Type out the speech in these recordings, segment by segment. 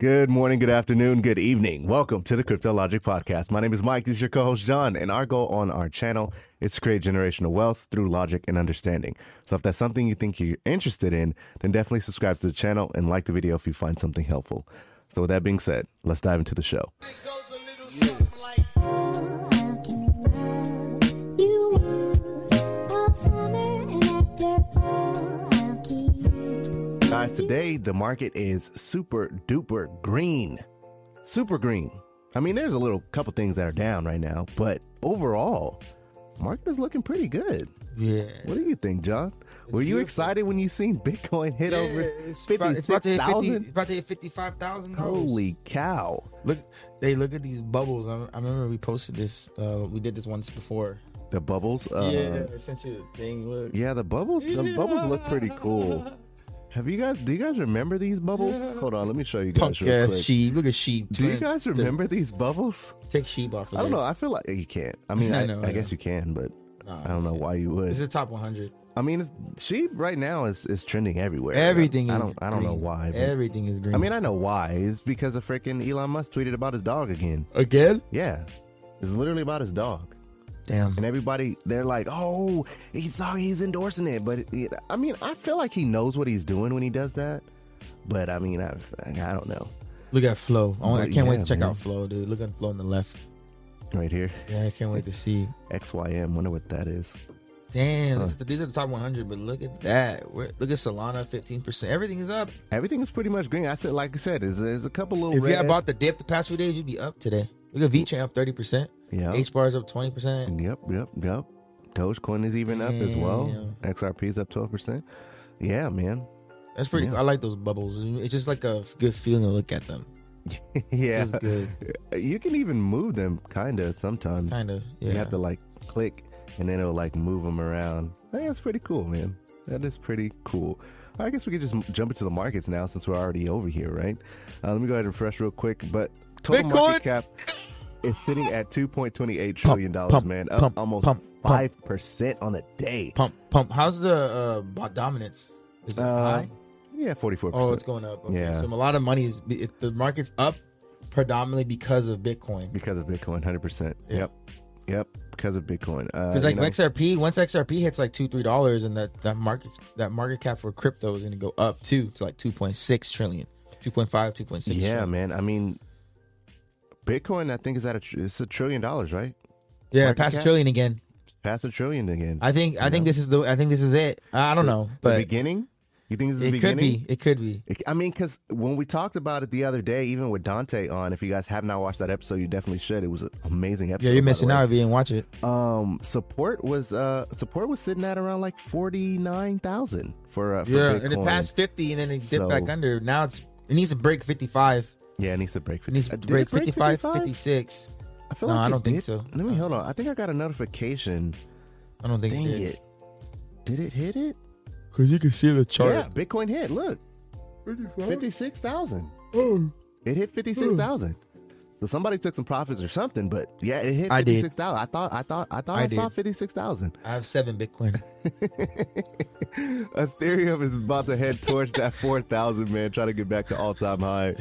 Good morning, good afternoon, good evening. Welcome to the Crypto Logic Podcast. My name is Mike. This is your co-host John, and our goal on our channel is to create generational wealth through logic and understanding. So if that's something you think you're interested in, then definitely subscribe to the channel and like the video if you find something helpful. So with that being said, let's dive into the show. Guys, today the market is super duper green. Super green. I mean, there's a little couple things that are down right now, but overall, market is looking pretty good. Yeah. What do you think, John? Were you beautiful. excited when you seen Bitcoin hit Yeah, over it's about- about to hit 50 56,000? About to hit fifty-five thousand. Holy cow. Look, they look at these bubbles. I, I remember we posted this. Uh, we did this once before. The bubbles? Uh, yeah, I sent you the thing. Look. Yeah, the bubbles. The bubbles look pretty cool. Have you guys? Do you guys remember these bubbles? Hold on, let me show you guys Punk real ass quick. sheep. Look at sheep. Do you guys remember these bubbles? take sheep off? Of I don't there. know. I feel like you can't. I mean, I, I know, I I guess know. you can, but Nah, I don't know why you would. It's is top one hundred. I mean, it's, sheep right now is, is trending everywhere. Everything. I is don't. I don't know why. but- Everything is green. I mean, I know why. It's because of freaking Elon Musk tweeted about his dog again. again. Yeah, it's literally about his dog, Damn. and everybody they're like, "Oh, he's sorry, he's endorsing it." But it, I mean, I feel like he knows what he's doing when he does that. But I mean, I I don't know. Look at Flow. I, want- I can't wait to check man. out Flow, dude. Look at Flow on the left. Right here, Yeah, I can't wait to see. XYM. Wonder what that is. Damn, Huh. the- these are the top 100, but look at that. We're, look at Solana, 15%. Everything is up. Everything is pretty much green. I said, like I said, there's, there's a couple little If you red. had bought the dip the past few days, you'd be up today. Look at VeChain up 30%. Yeah. H bars up 20%. Yep, yep, yep. Dogecoin is even up as well. XRP is up twelve percent. Yeah, man. That's pretty Yeah. I like those bubbles. It's just like a good feeling to look at them. yeah, you can even move them kind of sometimes. Kind of. Yeah. You have to like click, and then it'll like move them around. That's pretty cool, man. That is pretty cool. I guess we could just jump into the markets now since we're already over here, right? Uh, let me go ahead and refresh real quick. But total Bitcoins? market cap is sitting at two point twenty eight trillion dollars, pump, man. Up pump, almost five percent on the day. Pump, pump. How's the uh, bot dominance? Is it Uh, high? Yeah, forty four. percent. Oh, it's going up. Okay. yeah. So a lot of money is, it, the market's up predominantly because of Bitcoin. because of Bitcoin, hundred percent. Yep, yep, because of Bitcoin. Uh, Because you like know, XRP, once XRP hits like two three dollars, and that that market that market cap for crypto is going to go up too to like 2.6 trillion, 2.5, 2.6. yeah, trillion. man. I mean, Bitcoin, I think is at a tr- it's a trillion dollars, right? yeah, past a trillion again. Past a trillion again. I think I think this is the I think this is it. I don't know, the but beginning. You think this is the it could beginning? be. It could be. It- I mean, because when we talked about it the other day, even with Dante on, if you guys have not watched that episode, you definitely should. It was an amazing episode. Yeah, you're missing out if you didn't watch it. Um, support was uh support was sitting at around like forty nine thousand for uh, for Yeah, Bitcoin. and it passed 50, and then it dipped So- back under. Now it's it needs to break 55. Yeah, it needs to break. It 50. needs to break it break 55, 55? 56. I feel No, like I don't think so. Let me hold on. I think I got a notification. I don't think Dang it did. it. Did it hit it? Because you can see the chart. Yeah, Bitcoin hit. Look, 56,000. Oh. It hit 56,000. So somebody took some profits or something, but yeah, it hit 56,000. I thought I thought I thought I, I saw 56,000. I have seven Bitcoin. Ethereum is about to head towards that 4,000, man, trying to get back to all-time high.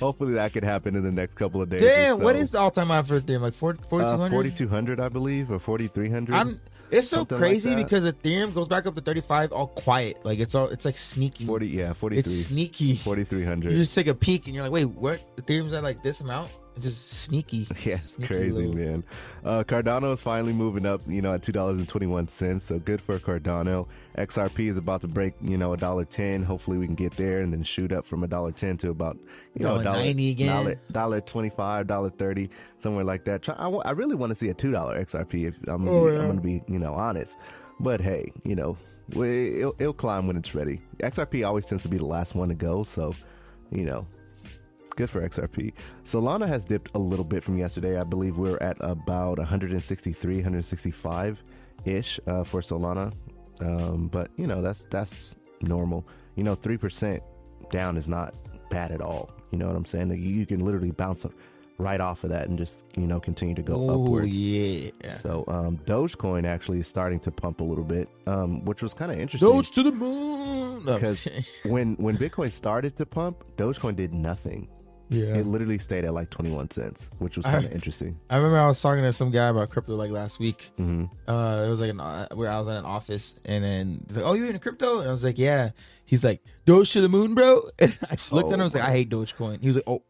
Hopefully that could happen in the next couple of days. or Damn, what so. is the all time high for Ethereum? Like 4, uh, 4,200? 4200, I believe, or 4300. It's so Something like crazy that. because Ethereum goes back up to 35 all quiet. Like it's all it's like sneaky. 40 yeah, 43 it's sneaky. 4300. You just take a peek and you're like, wait, what? Ethereum's at like this amount? Just sneaky. Yeah, it's Sneaky crazy, little- man. Uh, Cardano is finally moving up, you know, at two dollars and twenty one cents. So good for Cardano. XRP is about to break, you know, a dollar ten. Hopefully, we can get there and then shoot up from a dollar ten to about, you know, dollar $1.90 again. dollar dollar twenty five, dollar thirty, somewhere like that. Try, I, I really want to see a two dollar XRP. If I'm, Oh, be, yeah. I'm gonna be, you know, honest. But hey, you know, it'll, it'll climb when it's ready. XRP always tends to be the last one to go, so you know, good for XRP. Solana has dipped a little bit from yesterday. I believe we're at about 163, 165 ish uh, for Solana. Um, but you know that's that's normal. You know, three percent down is not bad at all. You know what I'm saying? Like, you, you can literally bounce right off of that and just you know continue to go Oh upwards. yeah. So um, Dogecoin actually is starting to pump a little bit, um, which was kind of interesting. Doge to the moon. Because when when Bitcoin started to pump, Dogecoin did nothing. Yeah. It literally stayed at like 21 cents, which was kind of interesting. I remember I was talking to some guy about crypto like last week. hmm Uh, it was like an, uh, where I was in an office, and then he's like, "Oh, you in a crypto?" And I was like, "Yeah." He's like, "Doge to the moon, bro." And I just looked at him. I was like, "I hate Dogecoin." He was like, "Oh."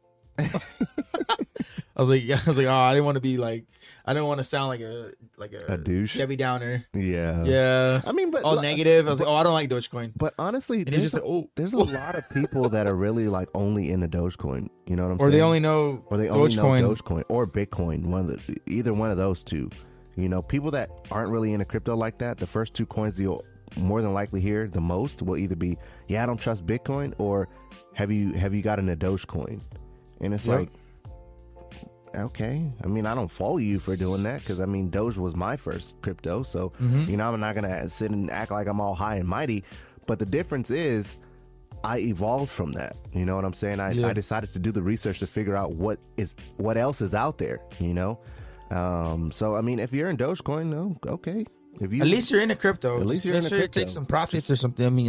I was like, yeah. I was like, oh, I didn't want to be like, I didn't want to sound like a like a, A douche? Debbie Downer. Yeah. Yeah. I mean, but all negative. I was like, oh, I don't like Dogecoin. But honestly, And he there's, just like, oh, there's a lot of people that are really like only into Dogecoin. You know what I'm or saying? Or they only know or they only Dogecoin. know Dogecoin or Bitcoin. One of the, either one of those two. You know, people that aren't really into crypto like that, the first two coins you'll more than likely hear the most will either be, "Yeah, I don't trust Bitcoin," or "Have you have you gotten a Dogecoin?" And it's Yep. like, okay. I mean, I don't follow you for doing that because I mean, Doge was my first crypto, so Mm-hmm. you know, I'm not gonna sit and act like I'm all high and mighty. But the difference is, I evolved from that. You know what I'm saying? I, Yeah. I decided to do the research to figure out what is what else is out there. You know, um, so I mean, if you're in Dogecoin, no, okay. If you At least you're in the crypto. At least you're in the sure you crypto. take some profits or something. I mean,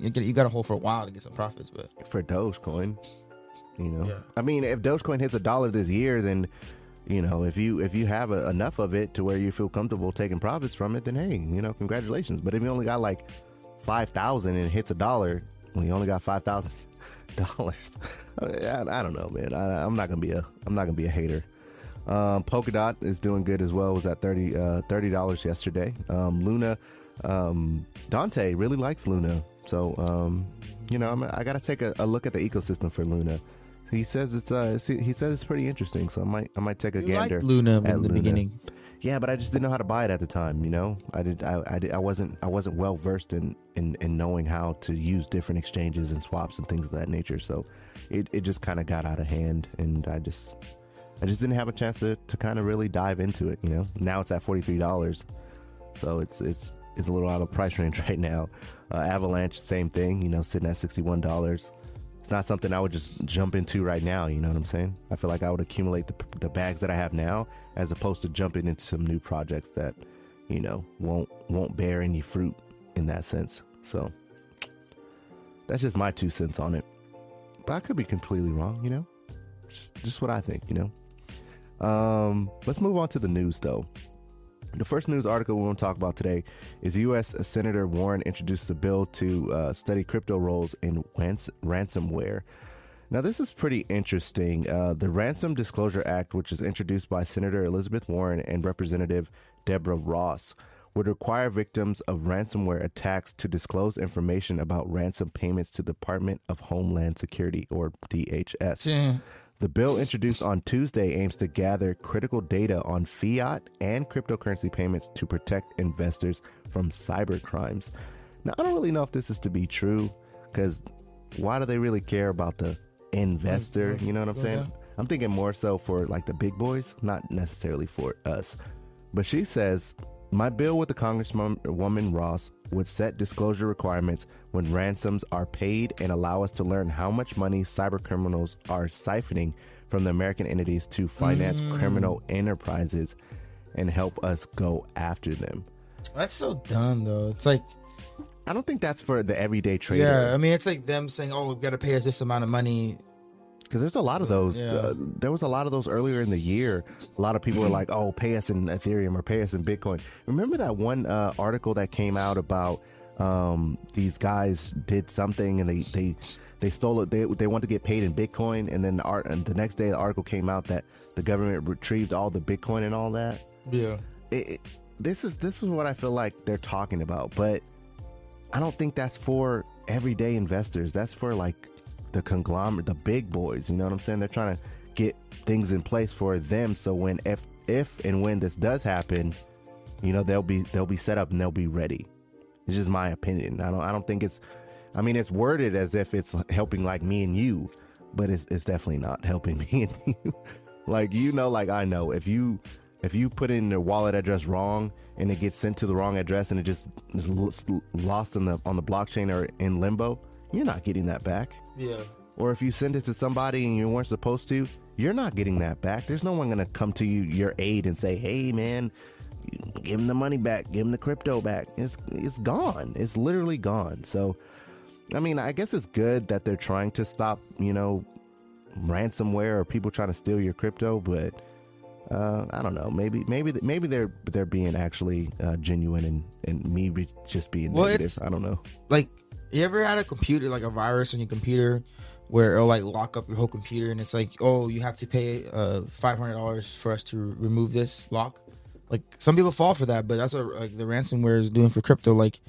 you, you got to hold for a while to get some profits, but for Dogecoin, you know, Yeah. I mean, if Dogecoin hits a dollar this year, then you know, if you if you have a, enough of it to where you feel comfortable taking profits from it, then hey, you know, congratulations. But if you only got like five thousand and it hits a dollar, well, you only got five thousand dollars. I, I don't know, man. I, I'm not gonna be a I'm not gonna be a hater. Um, Polkadot is doing good as well. It was at 30 uh, thirty dollars yesterday. Um, Luna, um, Dante really likes Luna, so um, you know I'm, I got to take a, a look at the ecosystem for Luna. He says it's uh he says it's pretty interesting, so I might I might take a you gander. liked Luna at in the Luna. beginning. Yeah, but I just didn't know how to buy it at the time. You know, I did. I, I, did, I wasn't. I wasn't well versed in, in in knowing how to use different exchanges and swaps and things of that nature. So, it, it just kind of got out of hand, and I just I just didn't have a chance to, to kind of really dive into it. You know, now it's at forty three dollars, so it's it's it's a little out of price range right now. Uh, Avalanche, same thing. You know, sitting at sixty one dollars. It's not something I would just jump into right now. You know what I'm saying? I feel like I would accumulate the, the bags that I have now, as opposed to jumping into some new projects that, you know, won't won't bear any fruit in that sense. So that's just my two cents on it. But I could be completely wrong. You know, just, just what I think. You know. Um, let's move on to the news though. The first news article we want to talk about today is U.S. Senator Warren introduced a bill to uh, study crypto roles in rans- ransomware. Now, this is pretty interesting. Uh, the Ransom Disclosure Act, which is introduced by Senator Elizabeth Warren and Representative Deborah Ross, would require victims of ransomware attacks to disclose information about ransom payments to the Department of Homeland Security, or DHS. Yeah. The bill introduced on Tuesday aims to gather critical data on fiat and cryptocurrency payments to protect investors from cyber crimes. Now, I don't really know if this is to be true because why do they really care about the investor? Mm, you know what I'm saying? I'm thinking more so for like the big boys, not necessarily for us. But she says, my bill with the Congresswoman Ross would set disclosure requirements when ransoms are paid and allow us to learn how much money cyber criminals are siphoning from the American entities to finance mm. criminal enterprises and help us go after them. That's so dumb, though. It's like, I don't think that's for the everyday trader. yeah, I mean, it's like them saying, "Oh, we've got to pay us this amount of money." Because there's a lot of those. Yeah. Uh, there was a lot of those earlier in the year. A lot of people were like, "Oh, pay us in Ethereum or pay us in Bitcoin." Remember that one uh, article that came out about um, these guys did something and they they they stole it. They they wanted to get paid in Bitcoin, and then the art and the next day the article came out that the government retrieved all the Bitcoin and all that. Yeah. It, it, this is this is what I feel like they're talking about, but I don't think that's for everyday investors. That's for like the conglomerate, the big boys. You know what I'm saying? They're trying to get things in place for them, so when if if and when this does happen, you know they'll be they'll be set up and they'll be ready. It's just my opinion. I don't I don't think it's. I mean, it's worded as if it's helping like me and you, but it's it's definitely not helping me and you. like you know, like I know if you if you put in your wallet address wrong and it gets sent to the wrong address and it just is lost in the on the blockchain or in limbo, you're not getting that back. Yeah. Or if you send it to somebody and you weren't supposed to, you're not getting that back. There's no one going to come to you, your aid, and say, "Hey, man, give him the money back, give him the crypto back." It's it's gone. It's literally gone. So, I mean, I guess it's good that they're trying to stop, you know, ransomware or people trying to steal your crypto, but uh, I don't know. Maybe maybe maybe they're they're being actually uh, genuine and and me just being well, negative. I don't know. Like, you ever had a computer like a virus on your computer where it'll like lock up your whole computer and it's like, oh, you have to pay uh five hundred dollars for us to remove this lock. Like some people fall for that, but that's what like the ransomware is doing for crypto. Like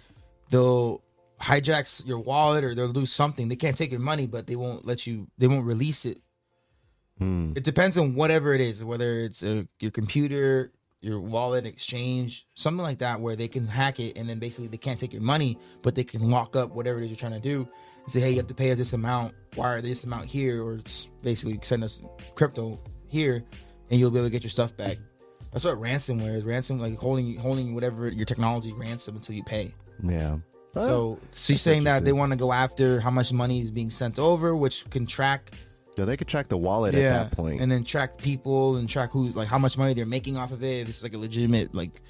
they'll hijack your wallet or they'll do something. They can't take your money, but they won't let you. They won't release it. Hmm. It depends on whatever it is, whether it's a, your computer, your wallet, exchange, something like that, where they can hack it and then basically they can't take your money, but they can lock up whatever it is you're trying to do say, hey, you have to pay us this amount, wire this amount here, or basically send us crypto here, and you'll be able to get your stuff back. That's what ransomware is. Ransom, like holding holding whatever your technology ransom until you pay. Yeah. So she's saying that they want to go after how much money is being sent over, which can track. Yeah, they could track the wallet yeah, at that point, and then track people and track who, like, how much money they're making off of it. This is like a legitimate like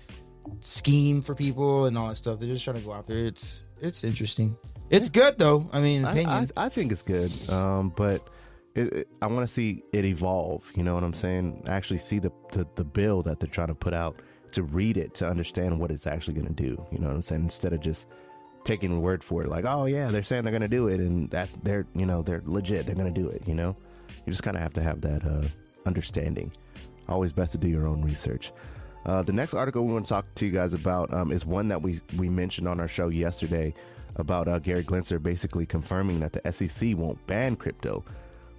scheme for people and all that stuff. They're just trying to go out there. It's it's interesting. It's good though. I mean, I, I, I, think it's good, um, but it, it, I want to see it evolve. You know what I'm saying? Actually, see the, the the bill that they're trying to put out to read it to understand what it's actually going to do. You know what I'm saying? Instead of just taking word for it, like, oh yeah, they're saying they're going to do it, and that they're you know they're legit, they're going to do it. You know, you just kind of have to have that uh, understanding. Always best to do your own research. Uh, the next article we want to talk to you guys about um, is one that we we mentioned on our show yesterday about uh, Gary Gensler basically confirming that the SEC won't ban crypto,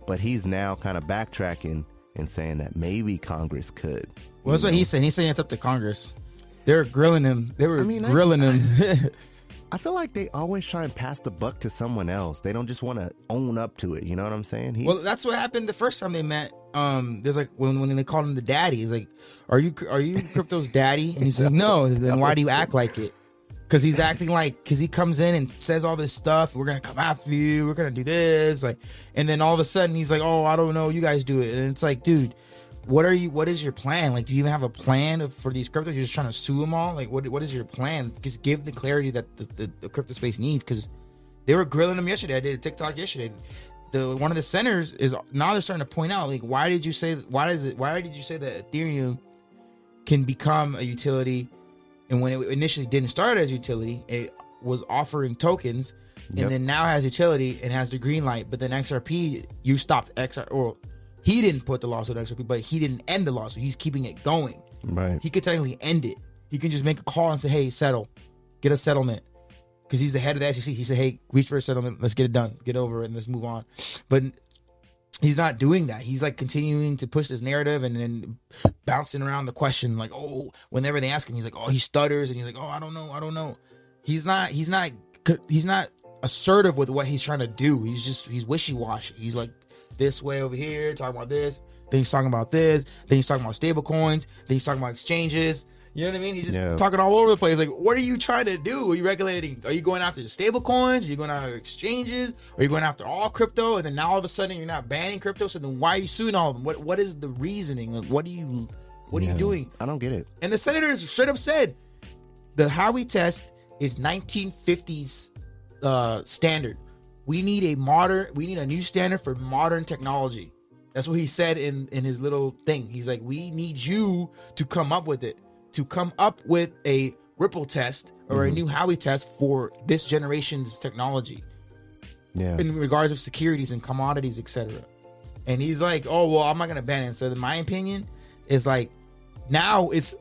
but he's now kind of backtracking and saying that maybe Congress could. Well, that's know? what he's saying. He's saying it's up to Congress. They're grilling him. They were I mean, grilling I, him. I feel like they always try and pass the buck to someone else. They don't just want to own up to it. You know what I'm saying? He's, well, that's what happened the first time they met. Um, there's like when when they called him the daddy. He's like, "Are you are you crypto's daddy?" And he's like, "No." Then why do you act like it? Cause he's acting like, cause he comes in and says all this stuff. We're gonna come after you. We're gonna do this, like, and then all of a sudden he's like, "Oh, I don't know. You guys do it." And it's like, dude, what are you? What is your plan? Like, do you even have a plan for these crypto? You're just trying to sue them all. Like, what? What is your plan? Just give the clarity that the, the, the crypto space needs. Because they were grilling them yesterday. I did a TikTok yesterday. The one of the centers is now they're starting to point out, like, why did you say? Why does it? Why did you say that Ethereum can become a utility? And when it initially didn't start as utility, it was offering tokens, and yep. then now has utility and has the green light. But then XRP, you stopped XR, or he didn't put the lawsuit on XRP, but he didn't end the lawsuit. He's keeping it going. Right. He could technically end it. He can just make a call and say, "Hey, settle, get a settlement," because he's the head of the SEC. He said, "Hey, reach for a settlement. Let's get it done. Get over it, and let's move on." But he's not doing that. He's like continuing to push this narrative and then bouncing around the question like, oh, whenever they ask him, he's like, oh, he stutters and he's like, oh, I don't know, I don't know. He's not, he's not, he's not assertive with what he's trying to do. He's just, he's wishy washy. He's like this way over here, talking about this. Then he's talking about this. Then he's talking about stable coins. Then he's talking about exchanges. You know what I mean? He's just yeah. talking all over the place. Like, what are you trying to do? Are you regulating? Are you going after the stable coins? Are you going after exchanges? Are you going after all crypto? And then now all of a sudden you're not banning crypto. So then why are you suing all of them? What What is the reasoning? Like, what are you What yeah, are you doing? I don't get it. And the senators straight up said the Howey test is 1950s uh, standard. We need a modern. We need a new standard for modern technology. That's what he said in in his little thing. He's like, we need you to come up with it to come up with a Ripple test or mm-hmm. a new Howey test for this generation's technology. Yeah. In regards of securities and commodities, etc. And he's like, "Oh well, I'm not gonna ban it." So, in my opinion is like, now it's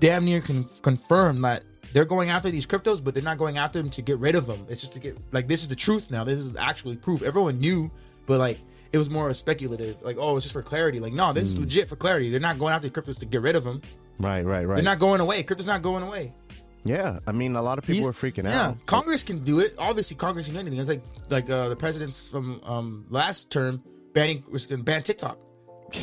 damn near con- confirmed that they're going after these cryptos, but they're not going after them to get rid of them. It's just to get like this is the truth now. This is actually proof. Everyone knew, but like it was more speculative. Like, oh, it's just for clarity. Like, no, this mm. is legit for clarity. They're not going after cryptos to get rid of them. Right, right, right. They're not going away. Crypto's not going away. Yeah, I mean, a lot of people He's, are freaking yeah, out. Congress can do it. Obviously, Congress can do anything. It's like like uh, the presidents from um, last term banning was gonna ban TikTok.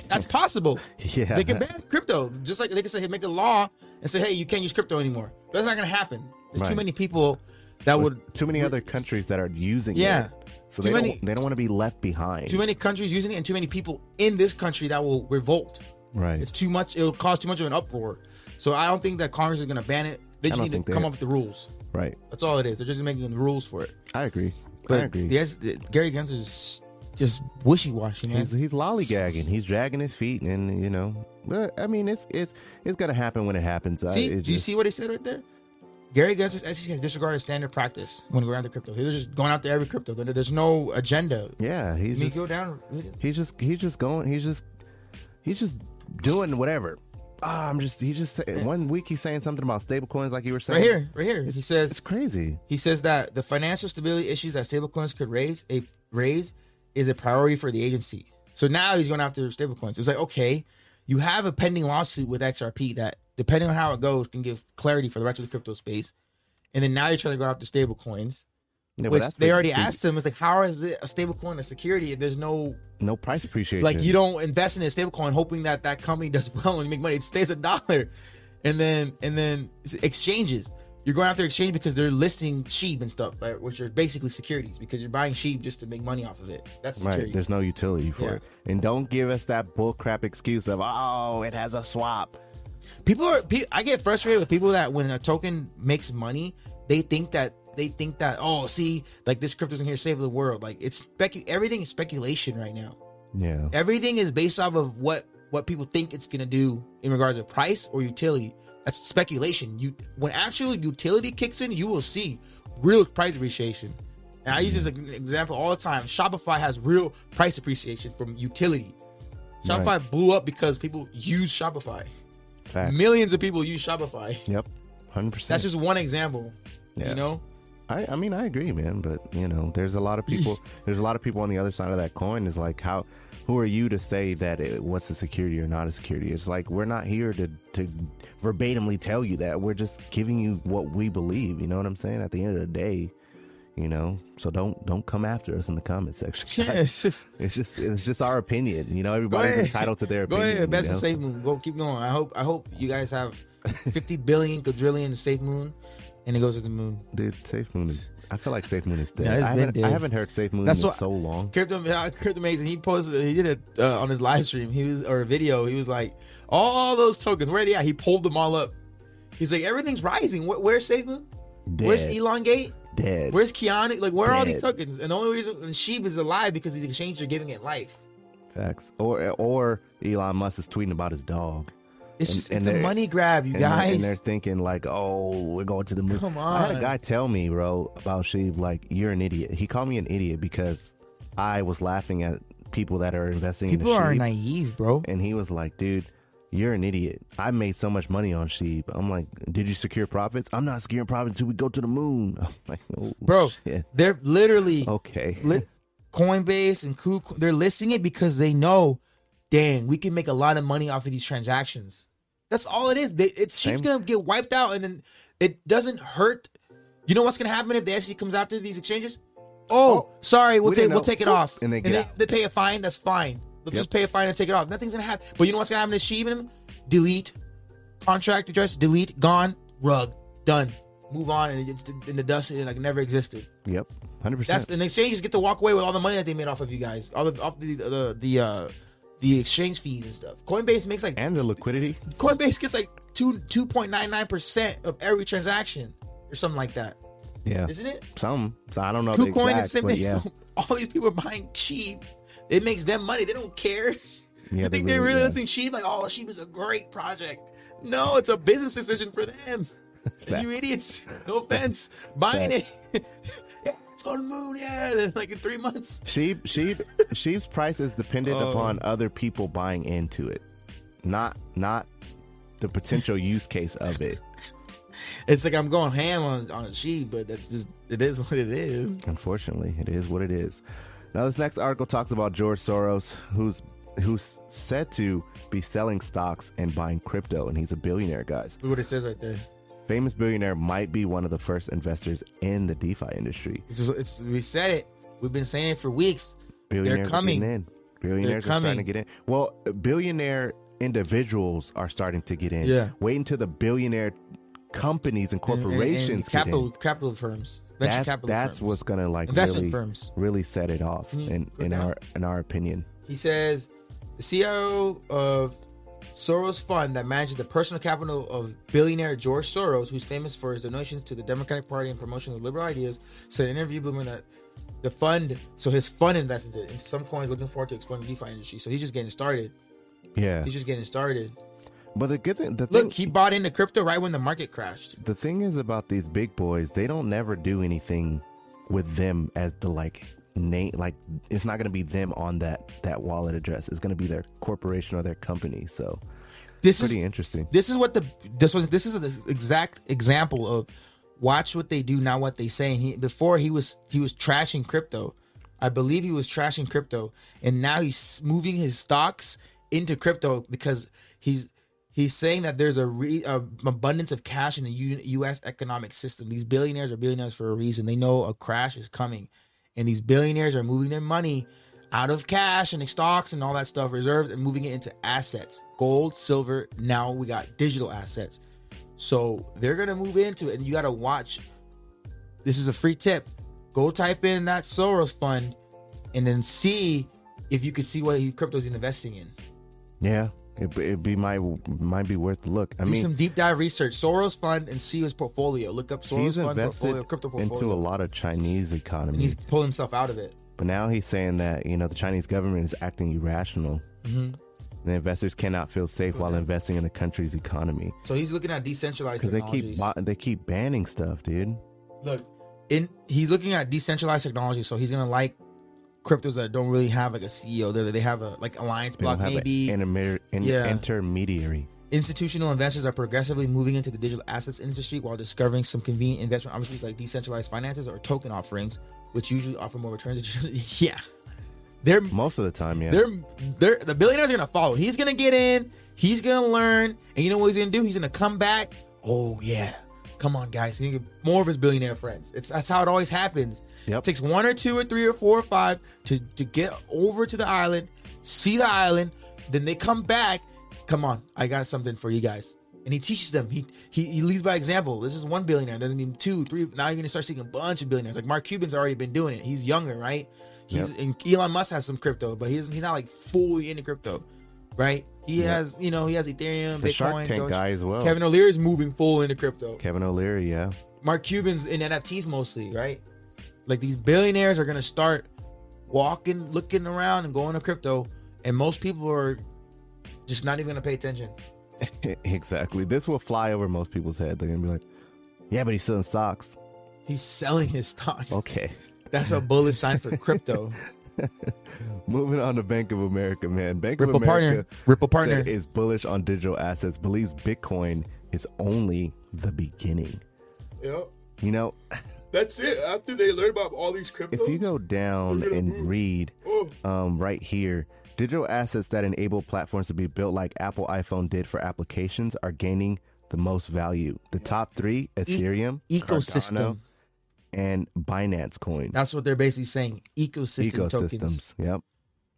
That's possible. Yeah. They can ban crypto, just like they can say, hey, make a law and say, hey, you can't use crypto anymore. But that's not gonna happen. There's too many people that would too many other countries that are using Yeah. it. So they many- don't they don't want to be left behind. too many countries using it and too many people in this country that will revolt. Right. It's too much. It'll cause too much of an uproar. So I don't think that Congress is gonna ban it. They just need to come up with the rules. right. That's all it is. They're just making the rules for it. I agree. But I agree. Yes, Gary Gensler is just wishy washy, man. He's he's lollygagging. He's dragging his feet, and you know. But I mean, it's it's it's gonna happen when it happens. I- See, it do you see what he said right there? Gary Gensler SEC has disregarded standard practice when going after crypto. He was just going after every crypto. There's no agenda. Yeah, he's Let me just go down. he's just he's just going. He's just he's just doing whatever. Ah, I'm just he just say, one week he's saying something about stablecoins like you were saying. Right here, right here. He says It's crazy. he says that the financial stability issues that stablecoins could raise a raise is a priority for the agency. So now he's going after stablecoins. It's like okay, you have a pending lawsuit with XRP that, depending on how it goes, can give clarity for the rest of the crypto space. And then now you're trying to go after stablecoins, Yeah, which they already asked him. It's like how is it a stablecoin a security if there's no No price appreciation. like you don't invest in a stablecoin hoping that that company does well and you make money. It stays a dollar, and then and then exchanges. You're going after exchange because they're listing sheep and stuff, right? Which are basically securities because you're buying sheep just to make money off of it. That's Right, security. there's no utility for Yeah. it, and don't give us that bullcrap excuse of oh, it has a swap. people are. I get frustrated with people that when a token makes money, they think that they think that oh, see, like this crypto's in here to save the world. Like it's specu- everything is speculation right now. Yeah, everything is based off of what what people think it's gonna do in regards to price or utility. That's speculation. You when actual utility kicks in, you will see real price appreciation. And I use this as an example all the time. Shopify has real price appreciation from utility. Shopify Right. blew up because people use Shopify. facts. Millions of people use Shopify. Yep, hundred percent. That's just one example. Yeah. You know? I, I mean, I agree, man. But you know, there's a lot of people. there's a lot of people on the other side of that coin. Is like, how? Who are you to say that it, what's a security or not a security? It's like we're not here to to verbatimly tell you that. We're just giving you what we believe. You know what I'm saying? At the end of the day, you know. So don't don't come after us in the comment section. Yeah, it's just It's just it's just our opinion. You know, everybody's entitled to their Go opinion. ahead, best you know? Safe Moon. Go keep going. I hope I hope you guys have fifty billion quadrillion Safe Moon, and it goes to the moon. Dude, Safe Moon is. I feel like Safe Moon is dead. It's I, haven't, I haven't heard Safe Moon That's in what- so long. Crypto, uh, Crypto Amazing. He posted, he did it uh, on his live stream. He was or a video. He was like, all those tokens, where are they at? He pulled them all up. He's like, everything's rising. Where, where's Safe Moon? Dead. Where's Dead. Elongate? Dead. Where's Keanu? Like, where are all these Dead. tokens? And the only reason and Sheep is alive because these exchanges are giving it life. Facts. Or or Elon Musk is tweeting about his dog. It's, And- it's and a money grab, you And they're, and they're thinking like, oh, we're going to the moon. Come on. I had a guy tell me, bro, about Sheep, like, you're an idiot. He called me an idiot because I was laughing at people that are investing People in the are naive, bro. And he was like, dude, you're an idiot. I made so much money on sheep. I'm like, did you secure profits? I'm not securing profits until we go to the moon. I'm like, oh, Bro, shit. they're literally Okay. li- Coinbase and Ku, they're listing it because they know, dang, we can make a lot of money off of these transactions. That's all it is. They, it's sheep's gonna get wiped out, and then it doesn't hurt. You know what's gonna happen if the SEC comes after these exchanges? Oh, Oh, sorry, we'll we take we'll take it off, And they get they, they pay a fine. That's fine. They'll Yep. just pay a fine and take it off. Nothing's gonna happen. But you know what's gonna happen to Sheep and them? Delete contract address, delete, gone, rug, done. Move on, and it's in the dust, and it like never existed. Yep. 100%. That's and the exchanges get to walk away with all the money that they made off of you guys, all the off the the the uh, the exchange fees and stuff. Coinbase makes like and the liquidity. Coinbase gets like two two point nine nine percent of every transaction or something like that, Yeah. isn't it? Some. So I don't know KuCoin exact, same yeah. All these people are buying cheap. It makes them money. They don't care. Yeah, you think they really- really yeah. cheap? like, oh, sheep is a great project. No, it's a business decision for them. You idiots. No offense. Buying it. Yeah, it's on the moon. Yeah, and like in three months. Sheep, sheep, sheep's price is dependent Oh. upon other people buying into it, not not the potential use case of it. It's like I'm going ham on on sheep, but that's just it is what it is. Unfortunately, it is what it is. Now, this next article talks about George Soros, who's who's said to be selling stocks and buying crypto, and he's a billionaire, guys. Look what it says right there. Famous billionaire might be one of the first investors in the DeFi industry. It's, it's we said it. We've been saying it for weeks. Billionaires are coming. in. Billionaires are starting to get in. Well, billionaire individuals are starting to get in. Yeah. Wait until the billionaire companies and And- and- and corporations get in. capital capital firms, venture That's, capital that's firms. what's gonna like Investment really, firms. really set it off in, in down? our in our opinion. He says the CEO of Soros Fund that manages the personal capital of billionaire George Soros, who's famous for his donations to the Democratic Party and promotion of liberal ideas, said in an interview Bloomberg that the fund, so his fund invested in some coins, looking forward to exploring the DeFi industry. So he's just getting started. Yeah, He's just getting started. but the good thing, the thing, Look, he bought into crypto right when the market crashed. the thing is about these big boys, they don't never do anything with them as the like name. Like it's not gonna be them on that that wallet address. It's gonna be their corporation or their company. So This pretty is interesting. this is what the this was this is the exact example of watch what they do not what they say and he before he was he was trashing crypto i believe he was trashing crypto and now he's moving his stocks into crypto because he's he's saying that there's a, re, a abundance of cash in the U, us economic system these billionaires are billionaires for a reason they know a crash is coming and these billionaires are moving their money out of cash and stocks and all that stuff reserves and moving it into assets. Gold silver now we got digital assets. So they're gonna move into it and you gotta watch. This is a free tip. Go type in that soros fund and then see if you could see what he crypto's investing in. Yeah, it it be might might be worth a look. I do mean, some deep dive research soros fund and see his portfolio look up soros he's fund portfolio crypto portfolio into a lot of Chinese and economy. he's pulled himself out of it But now he's saying that you know the Chinese government is acting irrational. Mm-hmm. The investors cannot feel safe while investing in the country's economy so he's looking at decentralized because they keep they keep banning stuff, dude. look in he's looking at decentralized technology so he's gonna like cryptos that don't really have like a ceo they they have a like alliance block maybe. an in- Yeah. intermediary. institutional investors are progressively moving into the digital assets industry while discovering some convenient investment opportunities like decentralized finances or token offerings which usually offer more returns. Yeah. They're Most of the time, yeah. they're they're the billionaires are gonna follow. He's gonna get in. He's gonna learn. And you know what he's gonna do? He's gonna come back. Oh yeah come on guys. Get more of his billionaire friends. It's that's how it always happens. Yep. it takes one or two or three or four or five to to get over to the island see the island then they come back. Come on i got something for you guys. And he teaches them. He he, he leads by example. This is one billionaire. Then need two three. Now you're gonna start seeing a bunch of billionaires. Like mark cuban's already been doing it. He's younger right? He's and elon musk has some crypto but he's he's not like fully into crypto right he has you know he has ethereum The bitcoin Shark Tank Doge. guy as well. kevin o'leary is moving full into crypto Kevin O'Leary, yeah. Mark Cuban's in NFTs mostly, right? Like these billionaires are gonna start walking, looking around, and going to crypto, and most people are just not even gonna pay attention. exactly. This will fly over most people's head. They're gonna be like, "Yeah, but he's still in stocks." He's selling his stocks. Okay. That's a bullish sign for crypto. Moving on to Bank of America, man. Bank Ripple of America partner. Ripple partner. is bullish on digital assets. Believes Bitcoin is only the beginning. Yep. You know, That's it. After they learn about all these cryptos, if you go down and read um, right here, digital assets that enable platforms to be built like Apple iPhone did for applications are gaining the most value. The top three: Ethereum, E- ecosystem. Cardano, and Binance Coin. that's what they're basically saying. Ecosystem tokens. Yep.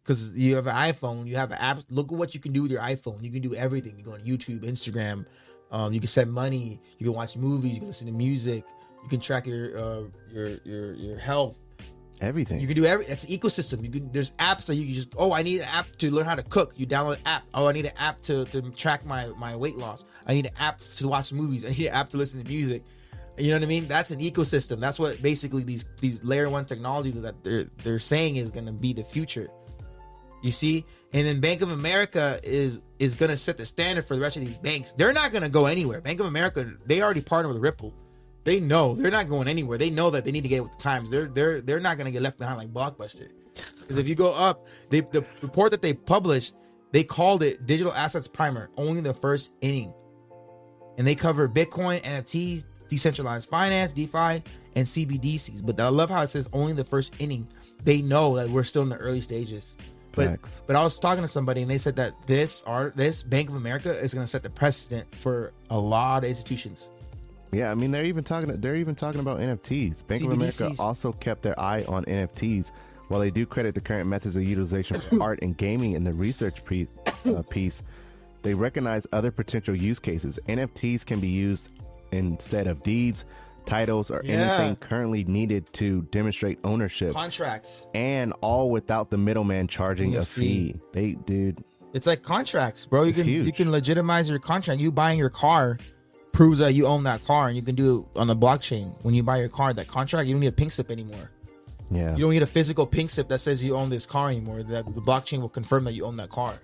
because you have an iPhone, you have an app. Look at what you can do with your iPhone. You can do everything. You go on YouTube, Instagram. Um, you can send money. You can watch movies. You can listen to music. You can track your uh, your your your health. Everything. You can do every. That's an ecosystem. You can. There's apps that you can just. Oh, I need an app to learn how to cook. You download an app. Oh, I need an app to to track my my weight loss. I need an app to watch movies. I need an app to listen to music. You know what I mean? That's an ecosystem. That's what basically these these layer one technologies that they're they're saying is going to be the future. You see, and then Bank of America is is going to set the standard for the rest of these banks. They're not going to go anywhere. Bank of America, they already partnered with Ripple. They know they're not going anywhere. They know that they need to get with the times. They're they're they're not going to get left behind like Blockbuster. Because if you go up, they, the report that they published, they called it digital assets primer, only the first inning, and they cover Bitcoin, NFTs, decentralized finance, DeFi, and CBDCs. But I love how it says only the first inning. They know that we're still in the early stages. But but I was talking to somebody and they said that this art this Bank of America is going to set the precedent for a lot of institutions. Yeah, I mean they're even talking. They're even talking about NFTs. Bank of America also kept their eye on NFTs While they do credit the current methods of utilization for art and gaming in the research pre- uh, piece, they recognize other potential use cases. NFTs can be used instead of deeds, titles, or Yeah. anything currently needed to demonstrate ownership, Contracts. and all without the middleman charging A fee. fee. They, dude, It's like contracts, bro. You It's can you can legitimize your contract. You buying your car proves that you own that car, and you can do it on the blockchain. When you buy your car, that contract, you don't need a pink slip anymore. yeah, You don't need a physical pink slip that says you own this car anymore. That the blockchain will confirm that you own that car.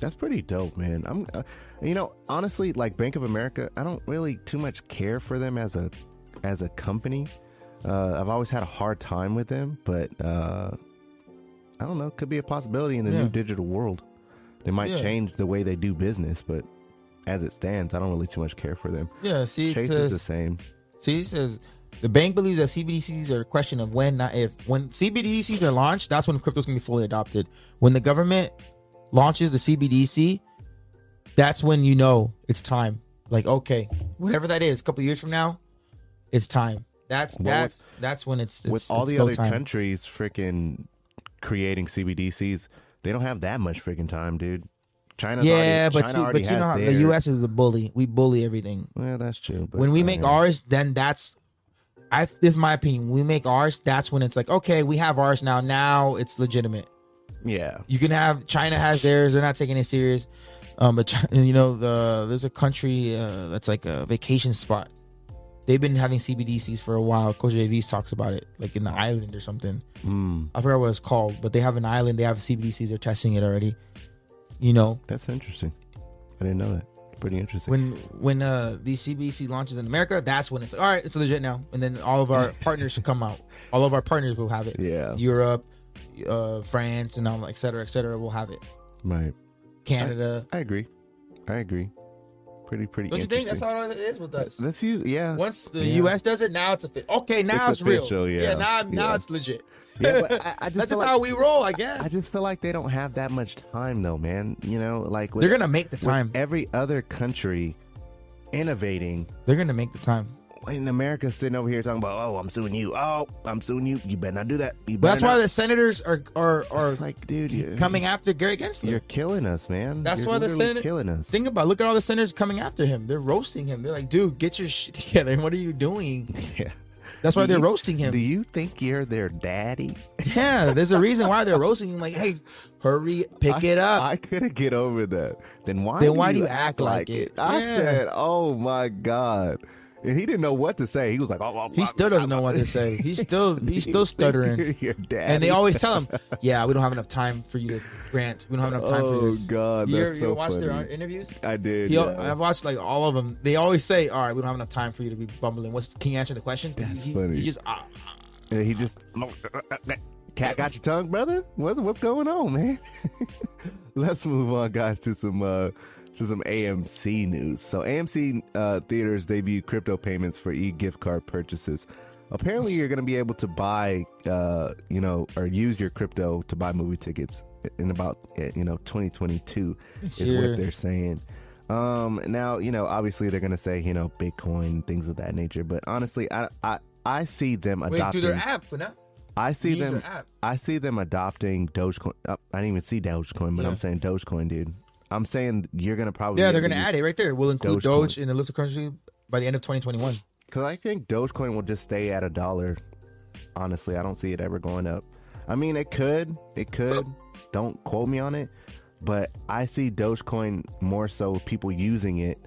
That's pretty dope, man. I'm, uh, you know, honestly, like Bank of America, I don't really too much care for them as a, as a company. Uh, I've always had a hard time with them, but uh, I don't know. Could be a possibility in the Yeah. new digital world. They might Yeah. change the way they do business, but as it stands, I don't really too much care for them. Yeah. See, Chase is the same. See, it says the bank believes that CBDCs are a question of when, not if. When CBDCs are launched, that's when crypto's gonna be fully adopted. When the government launches the CBDC, that's when you know it's time. Like, okay, whatever that is, a couple years from now, it's time. That's Well, that's that's when it's, it's with all it's the other time. countries freaking creating CBDCs, they don't have that much freaking time, dude. China's Yeah, already, but China you, but you know how the. U.S. is the bully. We bully everything. Yeah, that's true. But when we uh, make ours, then that's I this is my opinion. When we make ours, that's when it's like, okay, we have ours now. Now it's legitimate. Yeah, You can have China has theirs. They're not taking it serious. Um, but Chi- you know, the there's a country uh, that's like a vacation spot. They've been having CBDCs for a while. Coach JV talks about it, like in the island or something. mm, I forgot what it's called, but they have an island. They have CBDCs. They're testing it already. You know, that's interesting. I didn't know that. Pretty interesting. when when uh these CBDC launches in America, that's when it's like, all right, it's legit now. And then all of our partners should come out. All of our partners will have it. Yeah. Europe, uh, France, and all, et cetera, et cetera, will have it. right. Canada. I agree. I agree. Pretty pretty Don't you think that's how it is with us? Let's use yeah. Once the Yeah. U.S. does it, now it's a fit. Okay, now It's it's, real. official, yeah. now now Yeah. it's legit. Yeah, but I, I just That's just like, how we roll, I guess. I just feel like they don't have that much time though, man. You know, like with, They're gonna make the time. every other country innovating. They're gonna make the time. In America, sitting over here talking about, oh, I'm suing you. Oh, I'm suing you. You better not do that. You But that's better why the senators are are are like, dude, you're, coming after Gary Gensler. You're killing us, man. That's You're why the senators killing us. Think about it. look at all the senators coming after him. They're roasting him. They're like, dude, get your shit together. What are you doing? yeah. That's why Do they're you- roasting him. Do you think you're their daddy? yeah, there's a reason why they're roasting him. Like, hey, hurry, pick it up. I couldn't get over that. Then why? Then do why you do you act act like like it? it? I Yeah. said, "Oh my god," and he didn't know what to say. He was like, "Oh, oh he still doesn't know what to say. He's still he's still stuttering. And they always tell him, "Yeah, we don't have enough time for you to grant. We don't have enough time Oh, for this." Oh God, you, that's you so ever watched their interviews? I did. He, yeah. I've watched like all of them. They always say, "All right, we don't have enough time for you to be bumbling. What's can you answer the question?" That's he, funny. He just ah, And he just cat got your tongue, brother. What's what's going on, man? Let's move on, guys, to some uh, to some AMC news. So AMC uh, theaters debut crypto payments for e-gift card purchases. Apparently, you're going to be able to buy, uh, you know, or use your crypto to buy movie tickets in about, eh, you know, 2022 is what they're saying. Um, now, you know, obviously they're going to say, you know, Bitcoin, things of that nature. But honestly, I, I, I see them wait, adopting. through their app, but now I see them. I see them adopting Dogecoin. Uh, I didn't even see Dogecoin, but Yeah. I'm saying Dogecoin, dude. I'm saying you're gonna probably Yeah, they're gonna add it right there. We'll include Dogecoin. Doge in the cryptocurrency by the end of 2021. because I think Dogecoin will just stay at a dollar. Honestly, I don't see it ever going up. I mean, it could, it could. Don't quote me on it, but I see Dogecoin more so people using it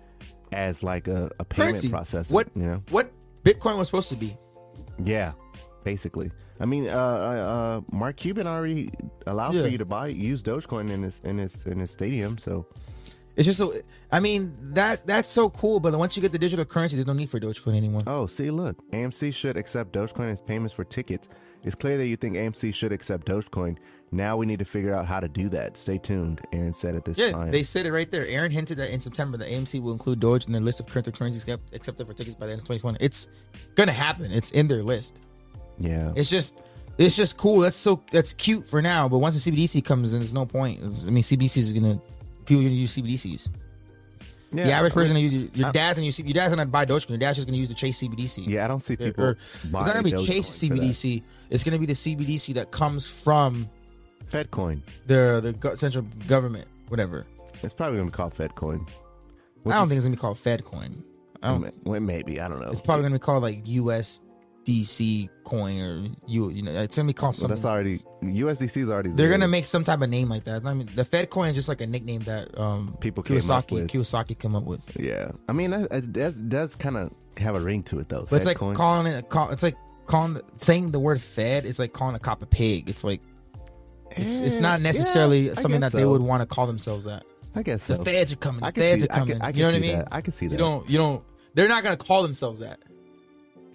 as like a, a payment Currency. process. What you know? what Bitcoin was supposed to be? Yeah, basically. I mean, uh, uh, uh, Mark Cuban already allowed Yeah. for you to buy use Dogecoin in his in his in his stadium. So It's just so. I mean that that's so cool. But once you get the digital currency, there's no need for Dogecoin anymore. Oh, see, look, AMC should accept Dogecoin as payments for tickets. It's clear that you think AMC should accept Dogecoin. Now we need to figure out how to do that. Stay tuned, Aron said at this Yeah, time. they said it right there. Aron hinted that in September the AMC will include Doge in their list of cryptocurrencies accepted for tickets by the end of 2020. It's gonna happen. It's in their list. Yeah. It's just it's just cool. That's so that's cute for now. But once the CBDC comes in, there's no point. It's- I mean, CBDCs is gonna people are gonna use CBDCs. Yeah, the Yeah, average I person mean, gonna use your, your dad's gonna use your dad's gonna buy Dogecoin. Your dad's just gonna use the Chase CBDC. Yeah, I don't see people. or it's not gonna be Chase Dogecoin that. CBDC. It's gonna be the CBDC that comes from FedCoin. the the central government, whatever. It's probably gonna be called FedCoin. I don't think it's gonna be called FedCoin. I don't. Well, maybe I don't know. It's probably gonna be called like USDC coin or you. You know, it's gonna be called Well, something. that's already USDC is already. They're there. gonna make some type of name like that. I mean, the Fed coin is just like a nickname that um People came up Kiyosaki with. Kiyosaki come up with. Yeah, I mean that that does, does kind of have a ring to it though. But it's like FedCoin. calling it. Call, it's like calling saying the word Fed. It's like calling a cop a pig. It's like it's, it's Eh, not necessarily yeah, something that guess they would want to call themselves that. I guess so. The feds are coming. The feds see- are I can- coming. I can you know what I mean? that. I can see that. You don't. You don't. They're not gonna call themselves that.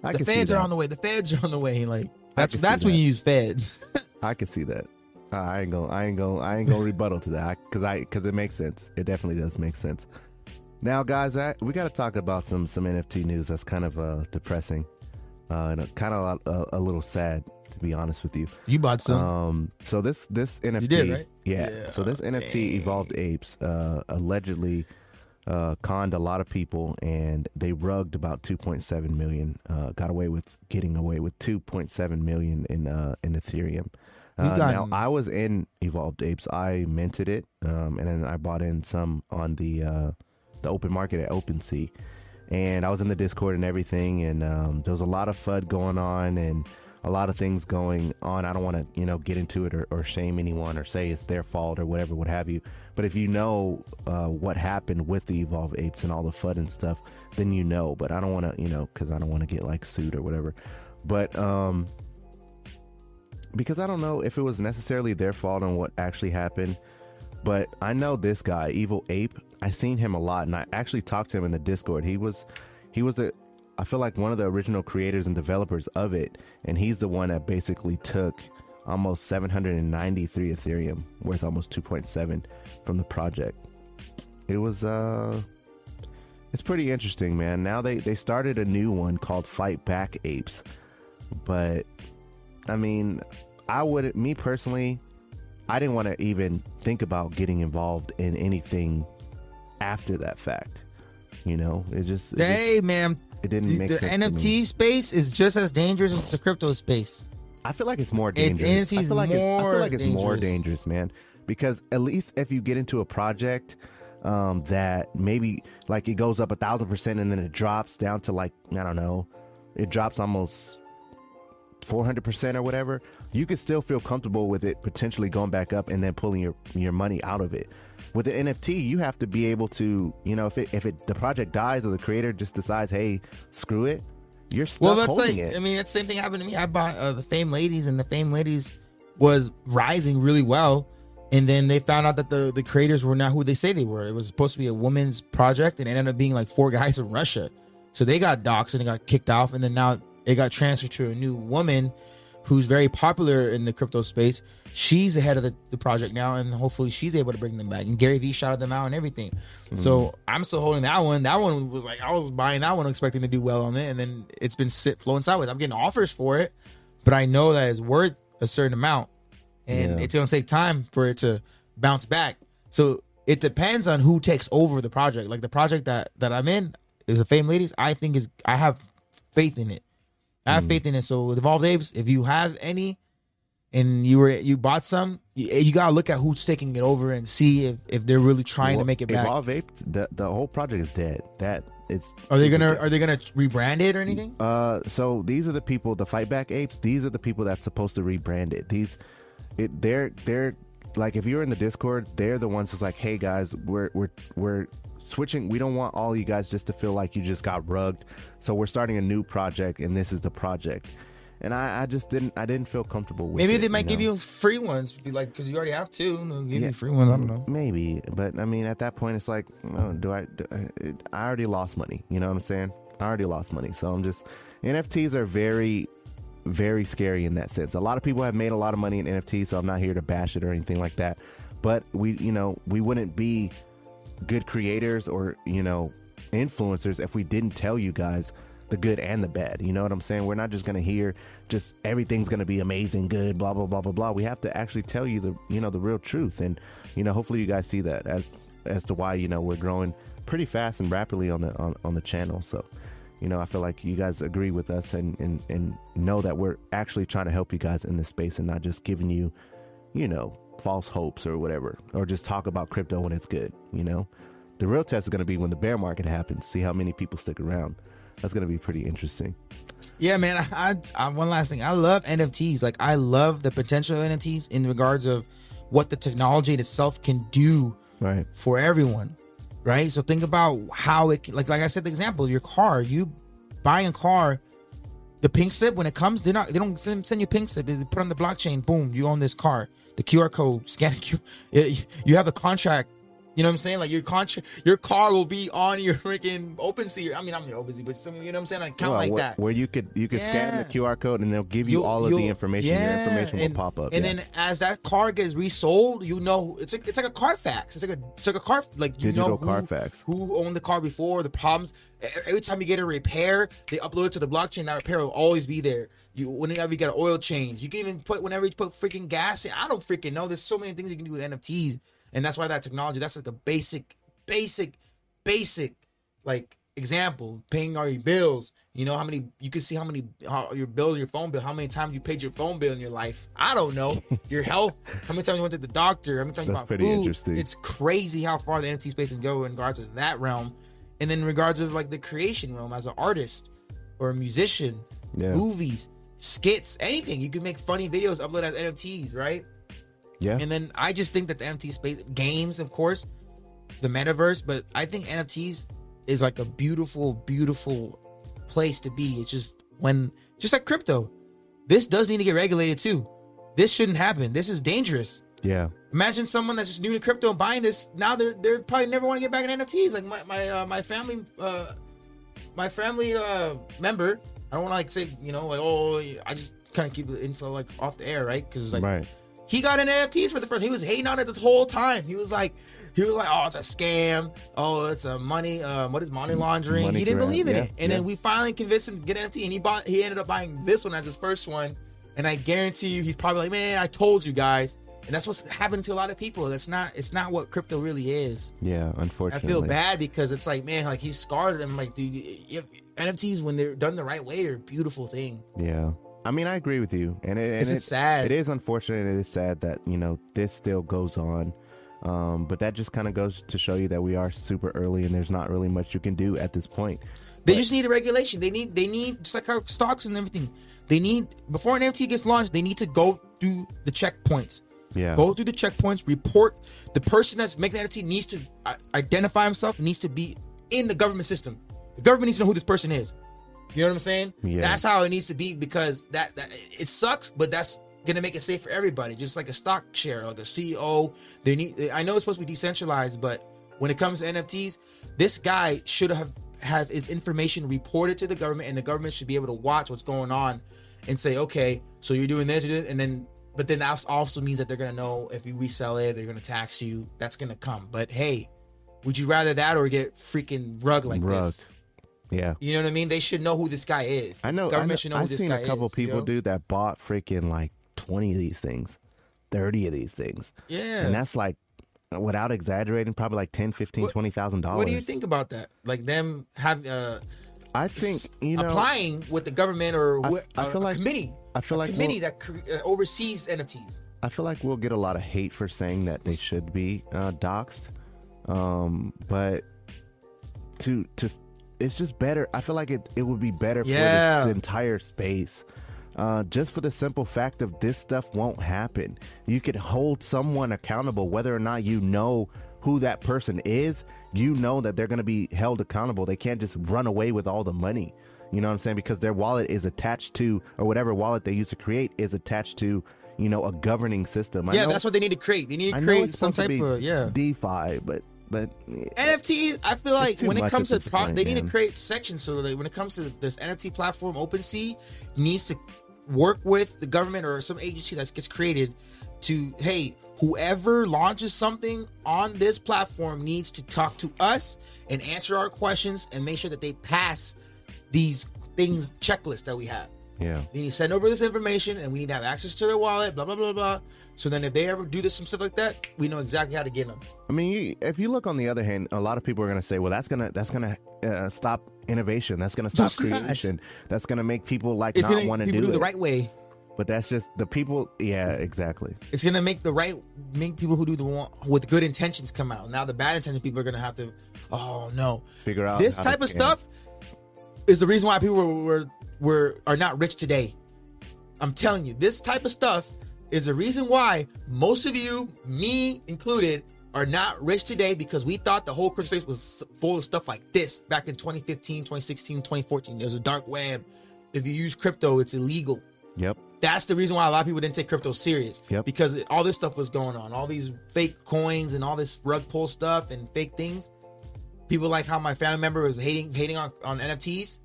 I the feds are on the way. The feds are on the way. Like that's that's when that. you use Fed. I can see that. Uh, I ain't gonna, I ain't gonna, I ain't gonna rebuttal to that because I, because it makes sense. It definitely does make sense. Now, guys, I, we got to talk about some some NFT news that's kind of uh, depressing, uh, and kind of a, a, little sad, to be honest with you. you bought some. Um, so this this NFT, did, right? yeah, Yeah, So this NFT evolved apes uh, allegedly uh, conned a lot of people, and they rugged about 2.7 million. Uh, got away with getting away with 2.7 million in uh, in Ethereum. Uh, now I was in Evolved Apes. I minted it, um, and then I bought in some on the uh, the open market at OpenSea. And I was in the Discord and everything, and um, there was a lot of FUD going on and a lot of things going on. I don't want to, you know, get into it or, or shame anyone or say it's their fault or whatever, what have you. But if you know uh, what happened with the Evolved Apes and all the FUD and stuff, then you know. But I don't want to, you know, because I don't want to get like sued or whatever. But um, because I don't know if it was necessarily their fault on what actually happened. But I know this guy, Evil Ape. I seen him a lot, and I actually talked to him in the Discord. He was, he was a, I feel like one of the original creators and developers of it, and he's the one that basically took almost 793 Ethereum, worth almost 2.7 from the project. It was, uh, it's pretty interesting, man. Now they they started a new one called Fight Back Apes, but I mean, I would, me personally, I didn't want to even think about getting involved in anything after that fact. You know, it just, it, just- hey man, it didn't the, make the sense. to NFT space is just as dangerous as the crypto space. I feel like it's more It- dangerous. I NFT's feel like it's, I feel like it's more dangerous. dangerous, man. Because at least if you get into a project um, that maybe like it goes up a thousand percent and then it drops down to like I don't know, it drops almost four hundred percent or whatever, you could still feel comfortable with it potentially going back up and then pulling your your money out of it. With the NFT, you have to be able to, you know, if it if it the project dies or the creator just decides, hey, screw it, you're stuck Well, that's holding like it. I mean, that same thing happened to me. I bought uh, the Fame Ladies, and the Fame Ladies was rising really well, and then they found out that the the creators were not who they say they were. It was supposed to be a woman's project, and it ended up being like four guys from Russia. So they got doxxed and they got kicked off, and then now it got transferred to a new woman who's very popular in the crypto space. She's ahead of the, the project now, and hopefully she's able to bring them back. And Gary Vee shouted them out and everything. So mm-hmm. I'm still holding that one. That one was like I was buying that one, expecting to do well on it, and then it's been sit flowing sideways. I'm getting offers for it, but I know that it's worth a certain amount, and Yeah. it's gonna take time for it to bounce back. So it depends on who takes over the project. Like the project that that I'm in is a Fame Ladies. I think is I have faith in it. I have mm. faith in it. So with Evolved Apes, if you have any, and you were you bought some, you, you gotta look at who's taking it over and see if, if they're really trying to make it back. Evolve Ape, the the whole project is dead. That it's. Are they gonna are they gonna rebrand it or anything? Uh, so these are the people, the fight back apes. These are the people that's supposed to rebrand it. These, it they're they're like if you're in the Discord, they're the ones who's like, hey guys, we're we're we're switching. We don't want all you guys just to feel like you just got rugged. So we're starting a new project, and this is the project. And I, I just didn't I didn't feel comfortable with. Maybe it, they might know? give you free ones, be like because you already have two. They'll give Yeah. you free ones. I don't know. Maybe, but I mean, at that point, it's like, oh, do I? Do uh, I, I already lost money. You know what I'm saying? I already lost money, so I'm just. NFTs are very, very scary in that sense. A lot of people have made a lot of money in NFTs, so I'm not here to bash it or anything like that. But we, you know, we wouldn't be good creators or you know influencers if we didn't tell you guys the good and the bad. You know what I'm saying? We're not just gonna hear just everything's gonna be amazing, good, blah blah blah blah blah. We have to actually tell you the you know the real truth, and you know hopefully you guys see that as as to why you know we're growing pretty fast and rapidly on the on, on the channel. So, you know, I feel like you guys agree with us and, and and know that we're actually trying to help you guys in this space and not just giving you, you know, false hopes or whatever, or just talk about crypto when it's good. You know, the real test is going to be when the bear market happens. See how many people stick around. That's going to be pretty interesting. Yeah, man. I, I, I one last thing. I love NFTs. Like I love the potential of NFTs in regards of what the technology itself can do Right. for everyone, right? So think about how it can- like like I said the example your car. You buying a car, the pink slip when it comes, they're not they don't send, send you pink slip. They put on the blockchain. Boom, you own this car. The QR code scan. You have a contract. You know what I'm saying? Like your contract, your car will be on your freaking open OpenSea. I mean, I'm your OpenSea, but some, you know what I'm saying? Like count Well, like wh- that. Where you could you could scan the QR code and they'll give you, all of the you'll- information. Your yeah, information will and- pop up. And yeah. then as that car gets resold, you know it's like it's like a Carfax. It's like a it's like a car like you Digital know who, Carfax. who owned the car before, the problems. Every time you get a repair, they upload it to the blockchain. That repair will always be there. You whenever you get an oil change, you can even put whenever you put freaking gas in. I don't freaking know. There's so many things you can do with NFTs, and that's why that technology. That's like a basic, basic, basic like example paying all your bills you know how many you can see how many how your bill your phone bill how many times you paid your phone bill in your life i don't know your health how many times you went to the doctor how many times you That's bought pretty food interesting. it's crazy how far the nft space can go in regards to that realm and then in regards of like the creation realm as an artist or a musician Yeah. movies skits anything you can make funny videos upload as nfts right yeah. and then I just think that the NFT space, games, of course, the metaverse, but I think NFTs is like a beautiful, beautiful place to be. It's just when, just like crypto, this does need to get regulated too. This shouldn't happen. This is dangerous. yeah. Imagine someone that's just new to crypto and buying this. Now they're they're probably never want to get back in NFTs. Like my my uh, my family uh my family uh member. I don't want to like say you know like oh I just kind of keep the info like off the air right because like right. He got in NFTs for the first. He was hating on it this whole time. He was like, he was like, oh, it's a scam. Oh, it's a money. Um, what is money laundering? Money he didn't grab, believe in yeah, it. And yeah. then we finally convinced him to get NFT, and he bought. He ended up buying this one as his first one. And I guarantee you, he's probably like, man, I told you guys. And that's what's happening to a lot of people. That's not. It's not what crypto really is. Yeah. Unfortunately. I feel bad because it's like, man, like he's scarred. And I'm like, dude, NFTs when they're done the right way, they're a beautiful thing. Yeah. I mean, I agree with you, and, it, and It's it- sad. It is unfortunate. and It is sad that you know this still goes on, um, but that just kind of goes to show you that we are super early, and there's not really much you can do at this point. They just need a regulation. They need they need just like how stocks and everything. They need before an NFT gets launched, they need to go through the checkpoints. Yeah. Go through the checkpoints. Report the person that's making the NFT needs to uh, identify himself. Needs to be in the government system. The government needs to know who this person is. You know what I'm saying? Yeah. That's how it needs to be because that that it sucks, but that's gonna make it safe for everybody. Just like a stock share, like a CEO. They need. I know it's supposed to be decentralized, but when it comes to NFTs, this guy should have have his information reported to the government, and the government should be able to watch what's going on and say, okay, so you're doing this, you're doing, and then. But then that also means that they're gonna know if you resell it, they're gonna tax you. That's gonna come. But hey, would you rather that or get freaking rug like Rugged. this? Yeah. You know what I mean? They should know who this guy is. I know. I know should know I've this seen guy a couple is, you people, know? dude, that bought freaking like 20 of these things, 30 of these things, Yeah. and that's like, without exaggerating, probably like 10, 15, What- 20,000 dollars. what do you think about that? Like them have uh, I think you know. applying with the government or I- I a- feel a like- committee. I feel a like committee we'll- that uh, oversees NFTs. I feel like we'll get a lot of hate for saying that they should be uh, doxxed, um, but to to it's just better. I feel like it, it would be better Yeah. for the, the entire space. Uh, just for the simple fact of this stuff won't happen. You could hold someone accountable, whether or not you know who that person is. You know that they're going to be held accountable. They can't just run away with all the money. You know what I'm saying? Because their wallet is attached to, or whatever wallet they use to create is attached to, you know, a governing system. I yeah, that's what they need to create. They need to create some type of yeah. DeFi, but but NFT, I feel like when it comes to pro- point, they need to create sections so that when it comes to this NFT platform, OpenSea needs to work with the government or some agency that gets created to hey, whoever launches something on this platform needs to talk to us and answer our questions and make sure that they pass these things checklist that we have. Yeah. Need to send over this information, and we need to have access to their wallet. Blah blah blah blah. So then, if they ever do this some stuff like that, we know exactly how to get them. I mean, you, if you look on the other hand, a lot of people are going to say, "Well, that's gonna that's gonna uh, stop innovation. That's gonna stop No, it's not. creation. That's gonna make people like It's not want to do, do, it." the right way. But that's just the people. Yeah, exactly. It's gonna make the right make people who do the one with good intentions come out. Now the bad intentions people are gonna have to. Oh no, Figure out this how to type of scam. stuff is the reason why people were, were were are not rich today. I'm telling you, this type of stuff is the reason why most of you, me included, are not rich today because we thought the whole crypto space was full of stuff like this back in 2015, 2016, 2014. There's a dark web. If you use crypto, it's illegal. Yep. That's the reason why a lot of people didn't take crypto serious. Yep. Because all this stuff was going on, all these fake coins and all this rug pull stuff and fake things. People like how my family member was hating hating on, on NFTs,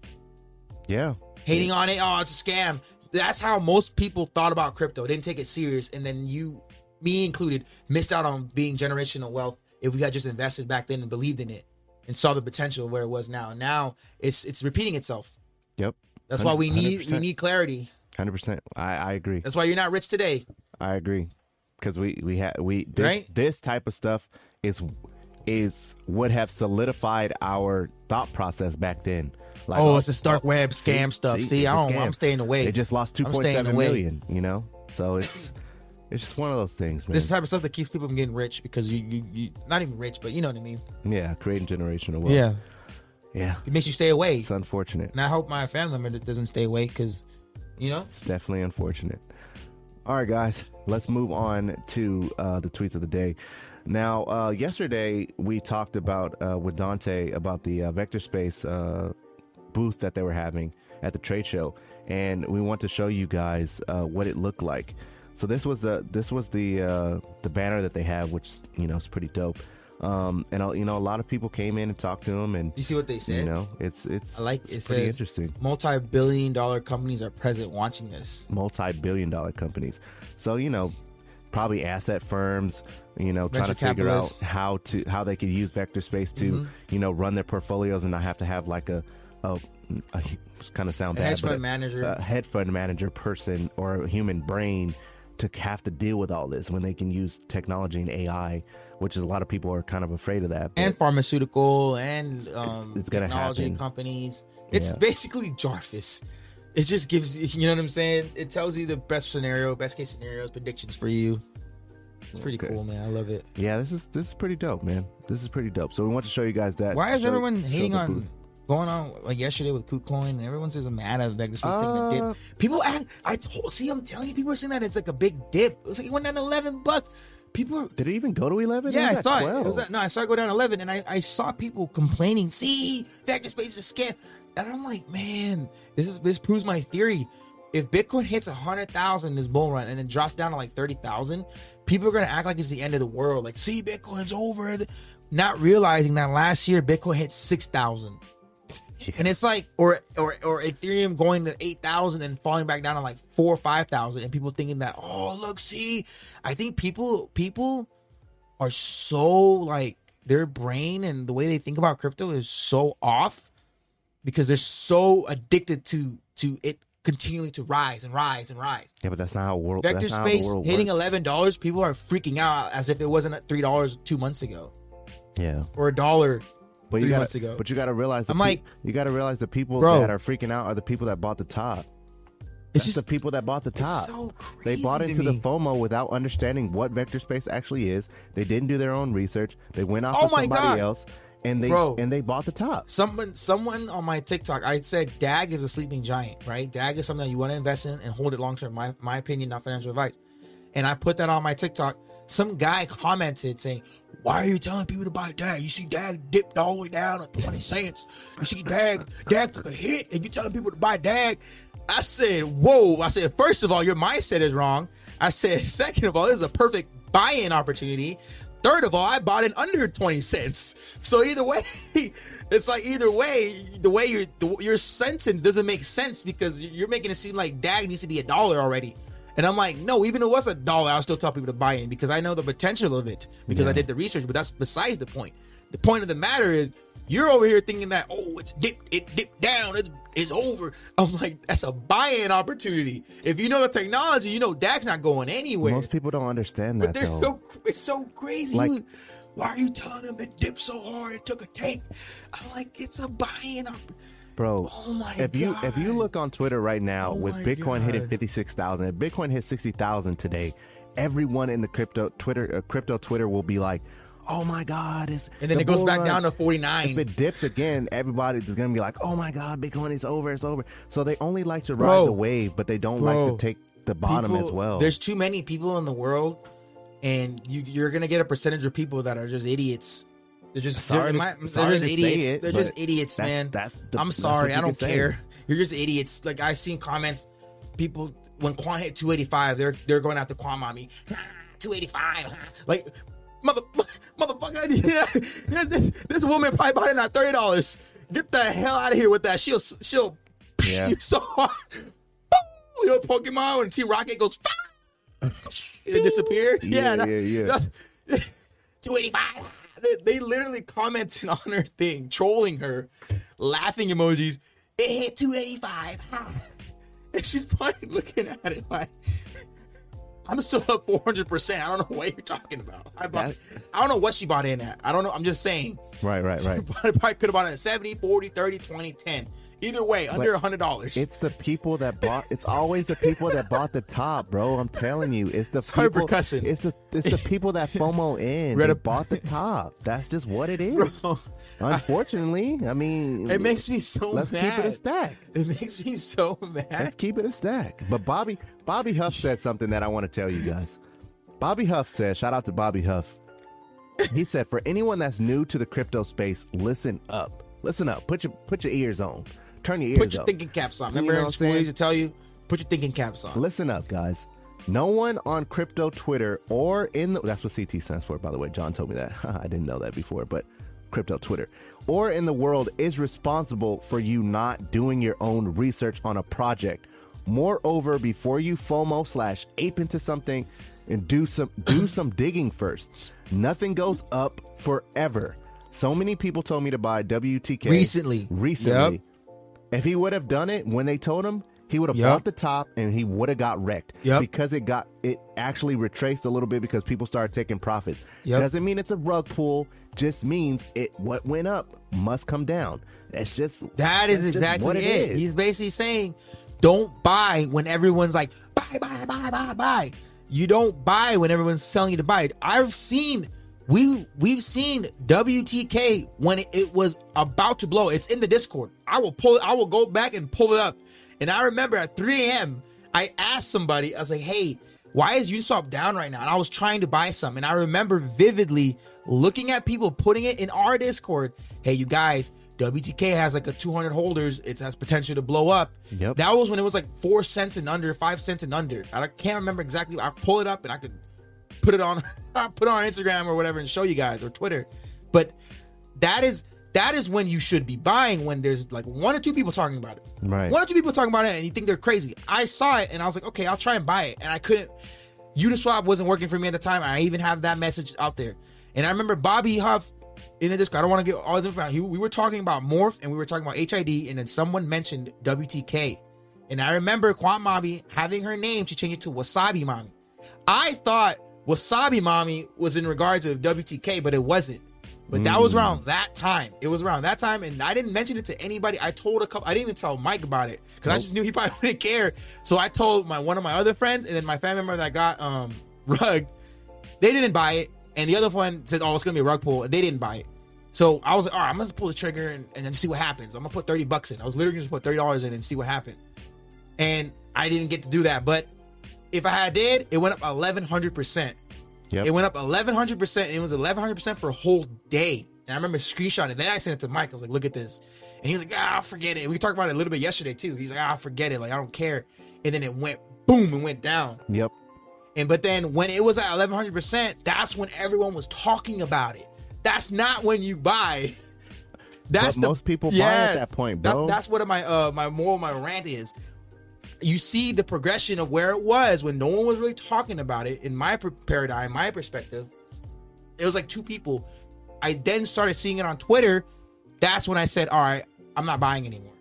Yeah. Hating on it. Oh, it's a scam. That's how most people thought about crypto. Didn't take it serious, and then you, me included, missed out on being generational wealth if we had just invested back then and believed in it and saw the potential where it was now. Now it's it's repeating itself. Yep. That's why we need we 100%. need clarity. Hundred percent. I I agree. That's why you're not rich today. I agree. Because we we had we this Right? this type of stuff is is would have solidified our thought process back then. Like, Oh, it's this dark web scam stuff. See, it's I a don't. I'm staying away. They just lost two I'm point staying seven away. million. You know, so it's it's just one of those things, man. This type of stuff that keeps people from getting rich because you, you, you not even rich, but you know what I mean. yeah, creating generational wealth. yeah, Yeah. it makes you stay away. it's unfortunate. And I hope my family member doesn't stay away because, you know, It's definitely unfortunate. All right, guys, let's move on to uh, the tweets of the day. Now, uh, yesterday we talked about uh, with Dante about the uh, Vector Space uh, booth that they were having at the trade show, and we want to show you guys uh, what it looked like. So this was the this was the uh, the banner that they have, which you know is pretty dope. Um, and you know, a lot of people came in and talked to them, and you see what they said. you know, it's it's I like it's it. pretty interesting. Multi-billion-dollar companies are present watching this. multi-billion dollar companies. So, you know, probably asset firms, you know, trying Venture to figure out how to how they could use vector space to, Mm-hmm. you know, run their portfolios and not have to have like a a, a kind of sound bad, hedge fund manager. a hedge fund manager person or a human brain to have to deal with all this when they can use technology and AI, which is a lot of people are kind of afraid of that. and pharmaceutical and um, it's gonna technology companies. It's Yeah. basically Jarvis. It just gives you, you know what I'm saying? It tells you the best scenario, best case scenarios, predictions for you. It's pretty Okay. cool, man. I love it. yeah, this is this is pretty dope, man. This is pretty dope. So we want to show you guys that. Why is show- everyone hating on. Going on like yesterday with KuCoin? And everyone says I'm mad at Vector Space taking a Uh, dip. People act. I told. See, I'm telling you, people are saying that it's like a big dip. It's like it went down 11 bucks. People. Did it even go to eleven? Yeah, I was saw it. it was at, no, I saw it go down 11, and I, I saw people complaining. See, Vector Space is a scam, and I'm like, man, this is this proves my theory. If Bitcoin hits a hundred thousand this bull run and then drops down to like thirty thousand, people are gonna act like it's the end of the world. Like, see, Bitcoin's over, not realizing that last year Bitcoin hit six thousand. And it's like, or or or Ethereum going to eight thousand and falling back down to like four or five thousand, and people thinking that, oh look, see, I think people people are so like their brain and the way they think about crypto is so off because they're so addicted to to it continuing to rise and rise and rise. Yeah, but that's not how world. Vector that's not how the space world hitting eleven dollars, people are freaking out as if it wasn't at three dollars two months ago Yeah, or a dollar but three you gotta, months ago. But you got to realize, the I'm peop- like, you got to realize the people Bro. that are freaking out are the people that bought the top. It's That's just the people that bought the top. so they bought crazy to into the. FOMO without understanding what vector space actually is. They didn't do their own research. They went off Oh of my somebody God. else, and they Bro. and they bought the top. someone someone on my TikTok, I said DAG is a sleeping giant, right? DAG is something that you want to invest in and hold it long term. My my opinion, not financial advice. And I put that on my TikTok. Some guy commented saying, "Why are you telling people to buy DAG? You see DAG dipped all the way down to twenty cents. You see DAG DAG took a hit, and you telling people to buy DAG." I said, "Whoa!" I said, first of all, your mindset is wrong." I said, second of all, this is a perfect buy-in opportunity. Third of all, I bought it under 20 cents. So either way, it's like either way, the way your your sentence doesn't make sense because you're making it seem like DAG needs to be a dollar already. And I'm like, no, even if it was a dollar, I'll still tell people to buy in because I know the potential of it because I did the research, but that's besides the point. The point of the matter is you're over here thinking that oh it's dipped it dipped down it's it's over. I'm like that's a buy-in opportunity. If you know the technology, you know DAG's not going anywhere. Most people don't understand that but they're though. so it's so crazy. Like- why are you telling them it dipped so hard it took a tank? I'm like it's a buy-in. Op- Bro, Oh my if you if you look on Twitter right now Oh with my Bitcoin hitting fifty six thousand, if Bitcoin hit sixty thousand today, everyone in the crypto Twitter uh, crypto Twitter will be like, "Oh my God!" It's and then the it goes back run." down to forty nine. If it dips again, everybody's gonna be like, "Oh my God, Bitcoin is over! It's over!" So they only like to ride Bro. the wave, but they don't Bro. like to take the bottom People- as well. There's too many people in the world, and you, you're gonna get a percentage of people that are just idiots. They're just Sorry they're, my- they're just idiots. it, they're just idiots, that's- man. that's the- I'm sorry, you I don't care. You're just idiots. Like I seen comments, people when Quant hit 285, they're they're going after Quant mommy. 285, like mother motherfucker. Yeah, yeah, this, this woman probably bought it at thirty dollars. Get the hell out of here with that. She'll she'll Yeah. you so hard. You know Pokemon when Team Rocket goes. it disappeared. Yeah, yeah, yeah. that's- 285. They, they literally commented on her thing, trolling her, laughing emojis. It hit 285. And she's probably looking at it like, I'm still up 400%. I don't know what you're talking about. I, bought, That- I don't know what she bought in at. I don't know. I'm just saying. right, right, right. Probably, probably could have bought it at 70, 40, 30, 20, 10. Either way, under a $100. It's the people that bought. It's always the people that bought the top, bro. I'm telling you, it's the Sorry people. cussing. It's the it's the people that FOMO in. Read a- bought the top. That's just what it is. Bro, Unfortunately, I mean, it makes me so let's mad. keep it a stack. It makes me so mad. Let's keep it a stack. But Bobby Bobby Huff said something that I want to tell you guys. Bobby Huff said, shout out to Bobby Huff. He said, for anyone that's new to the crypto space, listen up. Listen up. Put your put your ears on. Turn your ears Put your up. thinking caps on. You Remember know in what I'm saying? they used to tell you, put your thinking caps on. Listen up, guys. No one on crypto Twitter or in the, that's what CT stands for, by the way. John told me that. I didn't know that before, but crypto Twitter or in the world is responsible for you not doing your own research on a project. Moreover, before you FOMO slash ape into something and do some do some digging first. Nothing goes up forever. So many people told me to buy WTK Recently. Recently. Yep. If he would have done it when they told him, he would have Yep. bought the top and he would have got wrecked. Yep. Because it got it actually retraced a little bit because people started taking profits. Yep. Doesn't mean it's a rug pull, just means it what went up must come down. That's just That is that's exactly what it. it is. He's basically saying, don't buy when everyone's like, buy, buy, buy, buy, buy. You don't buy when everyone's telling you to buy. I've seen we we've seen WTK when it, it was about to blow. It's in the Discord. I will pull. I will go back and pull it up. And I remember at 3 a.m. I asked somebody. I was like, "Hey, why is Uniswap down right now?" And I was trying to buy some. And I remember vividly looking at people putting it in our Discord. Hey, you guys, WTK has like a 200 holders. It has potential to blow up. Yep. That was when it was like four cents and under, five cents and under. I can't remember exactly. I pull it up and I could put it on, put it on Instagram or whatever and show you guys or Twitter. But that is that is when you should be buying when there's like one or two people talking about it. Right. One or two people talking about it and you think they're crazy. I saw it and I was like, okay, I'll try and buy it. And I couldn't. Uniswap wasn't working for me at the time. I even have that message out there. And I remember Bobby Huff in the Discord. I don't want to get all this information. We were talking about Morph and we were talking about HID, and then someone mentioned WTK. And I remember Quant Mommy having her name, she changed it to Wasabi Mommy. I thought Wasabi Mommy was in regards to WTK, but it wasn't. But that was around that time. It was around that time, and I didn't mention it to anybody. I told a couple. I didn't even tell Mike about it because I just knew he probably wouldn't care. So I told my one of my other friends, and then my family member that got um rug. They didn't buy it, and the other one said, "Oh, it's gonna be a rug pull," they didn't buy it. So I was like, "All right, I'm gonna pull the trigger and, and then see what happens. I'm gonna put thirty bucks in." I was literally gonna just put thirty dollars in and see what happened, and I didn't get to do that. But if I had did, it went up eleven hundred percent. Yep. It went up eleven hundred percent. It was eleven hundred percent for a whole day. And I remember screenshotting. Then I sent it to Mike. I was like, "Look at this," and he was like, "Ah, forget it." We talked about it a little bit yesterday too. He's like, "Ah, forget it. Like I don't care." And then it went boom and went down. Yep. And but then when it was at eleven hundred percent, that's when everyone was talking about it. That's not when you buy. That's But the- most people buy at that point, bro. That's what my uh my moral, my rant is. You see the progression of where it was when no one was really talking about it. In my paradigm, my perspective, it was like two people. I then started seeing it on Twitter. That's when I said, all right, I'm not buying anymore.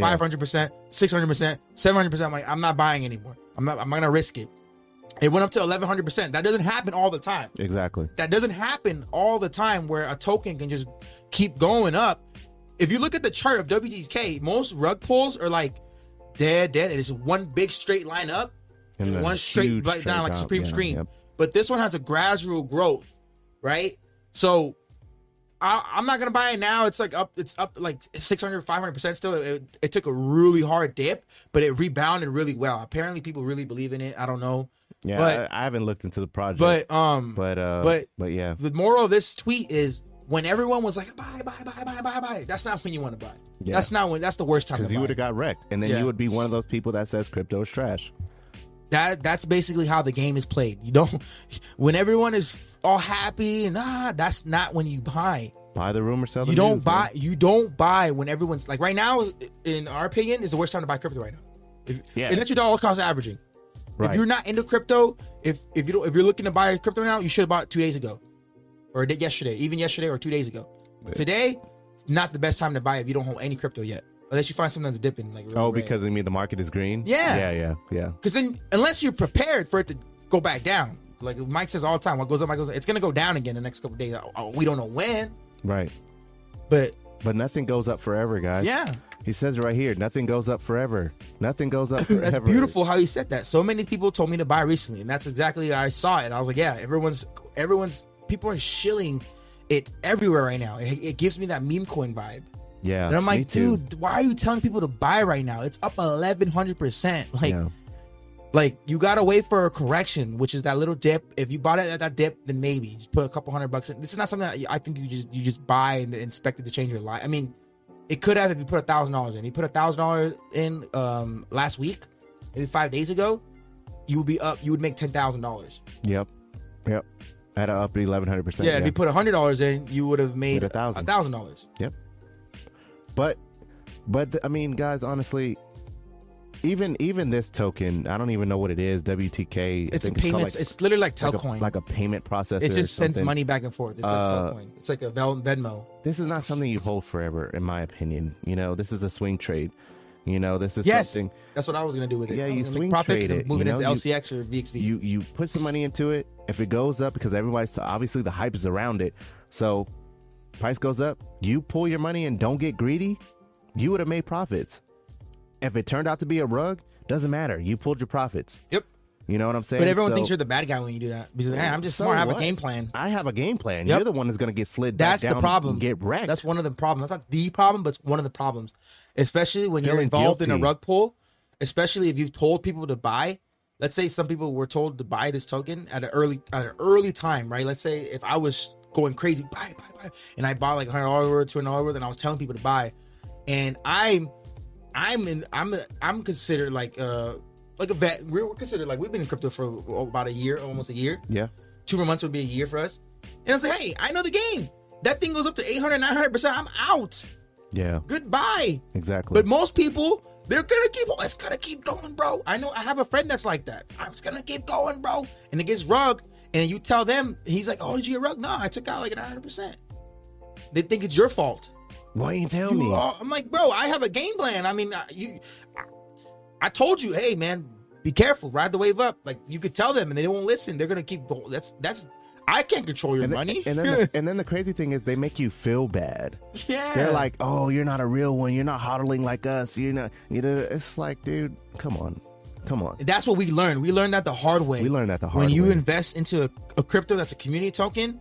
Five hundred percent, six hundred percent, seven hundred percent. I'm like, I'm not buying anymore. I'm not. I'm not gonna risk it. It went up to eleven hundred percent. That doesn't happen all the time. Exactly. That doesn't happen all the time where a token can just keep going up. If you look at the chart of WTK, most rug pulls are like dead, dead. It's one big straight line up And and one straight right down like. Supreme Yeah, Screen. yep. But this one has a gradual growth, right? So I, I'm not gonna buy it now. It's like up, it's up like 600, 500 percent still. It, it took a really hard dip, but it rebounded really well. Apparently, people really believe in it. I don't know, Yeah, but I, I haven't looked into the project, but um, but uh, but- but yeah, the moral of this tweet is when everyone was like buy, buy, buy, buy, buy, buy. That's not when you want to buy. Yeah. That's not when. That's the worst time. because you would have got wrecked, and then Yeah. you would be one of those people that says crypto is trash. that that's basically how the game is played. You don't when everyone is all happy and ah, that's not when you buy. Buy the rumor, sell the You don't news, buy. man. You don't buy when everyone's like right now. In our opinion, is the worst time to buy crypto right now. If, Yeah. unless you're dollar cost averaging. Right. If you're not into crypto, if if you don't, if you're looking to buy crypto now, you should have bought it two days ago, or yesterday, even yesterday or two days ago. Today, not the best time to buy if you don't hold any crypto yet, unless you find something that's dipping. Like really Oh, red. because I mean the market is green. Yeah. yeah, yeah, yeah. Because then, unless you're prepared for it to go back down, like Mike says all the time, what goes up, Mike goes up. It's gonna go down again the next couple days. Oh, We don't know when, Right. but But nothing goes up forever, guys. yeah, He says right here, nothing goes up forever. Nothing goes up forever. that's beautiful how he said that. So many people told me to buy recently, and that's exactly how I saw it. I was like, yeah, everyone's, everyone's, people are shilling it everywhere right now. It, it gives me that meme coin vibe, Yeah. and I'm like, dude, why are you telling people to buy right now? It's up 1100 percent. Like, yeah. Like you gotta wait for a correction, which is that little dip. If you bought it at that dip, then maybe just put a couple hundred bucks in. This is not something that I think you just you just buy and expect it to change your life. I mean, it could have if you put a thousand dollars in. You put a thousand dollars in um last week, maybe five days ago, you would be up. You would make ten thousand dollars. Yep. Yep. At a up eleven hundred percent. Yeah, if you put a hundred dollars in, you would have made a a thousand. dollars. Yep. But, but I mean, guys, honestly, even even this token, I don't even know what it is. WTK. It's a payment. like- it's literally like like, Telcoin. a, like a payment processor. it just sends money back and forth. It's like Uh, Telcoin. It's like a Venmo. This is not something you hold forever, in my opinion. You know, this is a swing trade. You know, this is something. Yes, something that's what I was gonna do with it. Yeah, you swing profit trade it, move you it into know, you- LCX or VXV. you you put some money into it. If it goes up, because everybody's obviously the hype is around it, so price goes up. You pull your money and don't get greedy. You would have made profits. If it turned out to be a rug, doesn't matter. You pulled your profits. Yep. You know what I'm saying? But everyone So- thinks you're the bad guy when you do that because hey, I'm just So smart. I have a game plan. I have a game plan. Yep. You're the one that's going to get slid That's the problem. and get wrecked. That's one of the problems. That's not the problem, but it's one of the problems. Especially when you're Feeling involved in a rug pull. Especially if you've told people to buy. Let's say some people were told to buy this token at an early at an early time, right? Let's say if I was going crazy, buy, buy, buy, and I bought like hundred dollars worth, two hundred dollars worth, and I was telling people to buy, and I'm, I'm in, I'm, I'm considered like uh like a vet. We're, we're considered like we've been in crypto for about a year, almost a year yeah. two more months would be a year for us. And I was like, hey, I know the game. That thing goes up to 800, 900%. I'm out. Yeah. Goodbye. Exactly. But most people, they're going to keep, oh, it's going to keep going, bro. I know, I have a friend that's like that. I'm just going to keep going, bro. And it gets rug. And you tell them, he's like, oh, did you get rug? No, I took out like 900%. They think it's your fault. Why ain't tell You me? are- I'm like, bro, I have a game plan. I mean, uh, you, I, I told you, hey, man, be careful, ride the wave up. Like you could tell them, and they won't listen. They're gonna keep going. That's that's. I can't control your and, then- money. and then the, and then the crazy thing is they make you feel bad. yeah, They're like, "Oh, you're not a real one. You're not hodling like us. You're not." You know, it's like, dude, come on, come on. that's what we learned. We learned that the hard way. We learned that the hard way when you invest into a, a crypto that's a community token,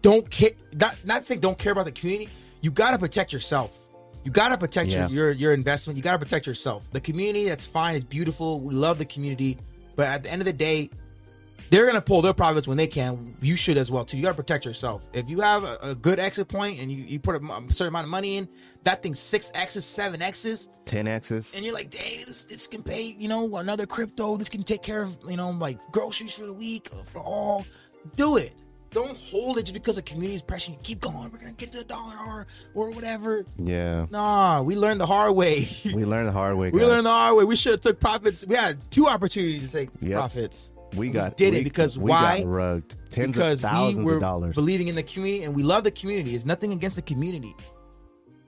don't care. Not not say don't care about the community. You gotta protect yourself. You gotta protect Yeah. your, your your investment. You gotta protect yourself. The community that's fine. It's beautiful. We love the community, but at the end of the day, they're gonna pull their profits when they can. You should as well too. You gotta protect yourself. If you have a, a good exit point and you, you put a certain amount of money in, that thing six x's, seven x's, Ten X's. and you're like, dang, this this can pay, you know, another crypto. This can take care of, you know, like groceries for the week uh, for all. Do it. Don't hold it just because the community is pressuring you. Keep going. We're gonna get to a dollar or or whatever. Yeah, Nah, we learned the hard way. we learned the hard way. we learned the hard way. We should have took profits. We had two opportunities to take Yep. profits. We got did it because we why? Got rugged tens because of thousands we were of dollars. believing in the community and we love the community. It's nothing against the community.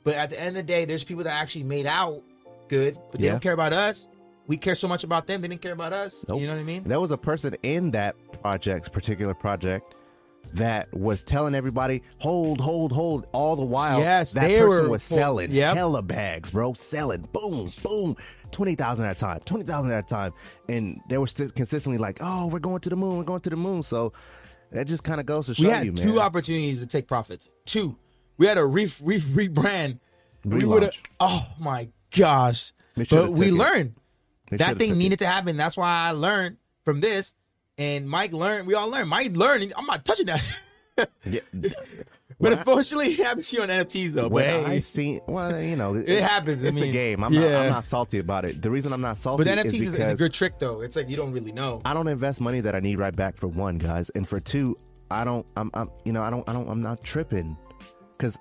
But at the end of the day, there's people that actually made out good, but they Yeah. don't care about us. We care so much about them, they didn't care about us. Nope. You know what I mean? There was a person in that project's particular project that was telling everybody, hold, hold, hold, all the while. Yes, that they person were was selling Yep. hella bags, bro. Selling, boom, boom, twenty thousand at a time, twenty thousand at a time, and they were still consistently like, "Oh, we're going to the moon, we're going to the moon." So that just kind of goes to show we had you, man. two opportunities to take profits. Two. We had a re, re rebrand. We would have. Oh my gosh! But we it. learned that thing took it. needed to happen. That's why I learned from this, and Mike learned. We all learned. Mike learned. I'm not touching that. Yeah. but When I- unfortunately, it to you on NFTs though. But hey, I seen, well, you know, It happens, I It's the game. I'm, not. I'm not salty about it. The reason I'm not salty but is NFTs is a because good trick though. It's like you don't really know. I don't invest money that I need right back for one, guys, and for two, I don't. I'm, I'm you know, I don't, I don't, I'm not tripping, because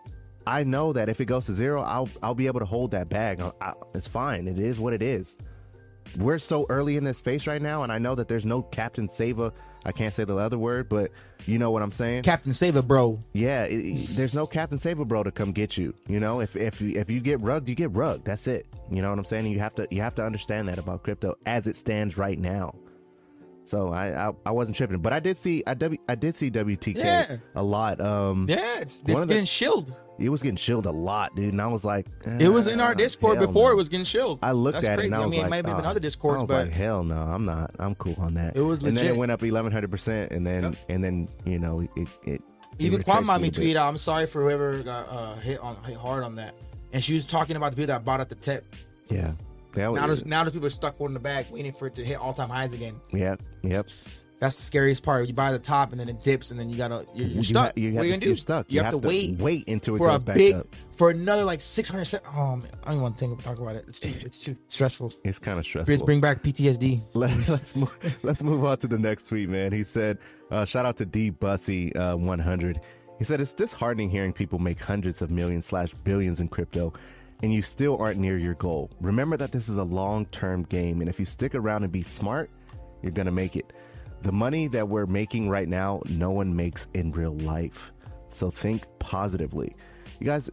I know that if it goes to zero, I'll, I'll be able to hold that bag. I, I, it's fine. It is what it is. We're so early in this space right now, and I know that there's no Captain Sava. I can't say the other word, but you know what I'm saying. Captain Save it, bro. Yeah, it, it- there's no Captain Saver bro to come get you. You know, if if if you get rugged, you get rugged. That's it. You know what I'm saying? You have to you have to understand that about crypto as it stands right now. So I I, I wasn't tripping, but I did see I w, I did see WTK Yeah. a lot. Um, Yeah, it's, it's of the- shilled. It was getting shilled a lot, dude, and I was like, It was in our "Ah, Discord before no." it was getting shilled. I looked That's at crazy. it and I was mean, like, it might have been in "Ah." other Discords, I was but like, hell no, I'm not. I'm cool on that. It was and then it went up 1100 percent, and then Yep. and then you know it it. even retraced Quant a Mommy little bit. tweeted "I'm sorry for whoever got uh, hit on hit hard on that," and she was talking about the people that bought at the tip. Yeah, was, Now now there's people are stuck holding the bag, waiting for it to hit all time highs again. Yep, yep. That's the scariest part. You buy the top and then it dips, and then you gotta you're, you're You stuck. ha- you what are you gonna do? You're stuck. You, have, to, wait wait until it for a back big up. for another like 600. se- Oh man, I don't want to think talk about it. It's too it's too stressful. It's kind of stressful. Let's bring back PTSD. Let, us move. Let's move on to the next tweet, man. He said, uh, "Shout out to D Bussy uh, 100." He said, "It's disheartening hearing people make hundreds of millions slash billions in crypto, and you still aren't near your goal. Remember that this is a long term game, and if you stick around and be smart, you're gonna make it. The money that we're making right now, no one makes in real life. So think positively, you guys."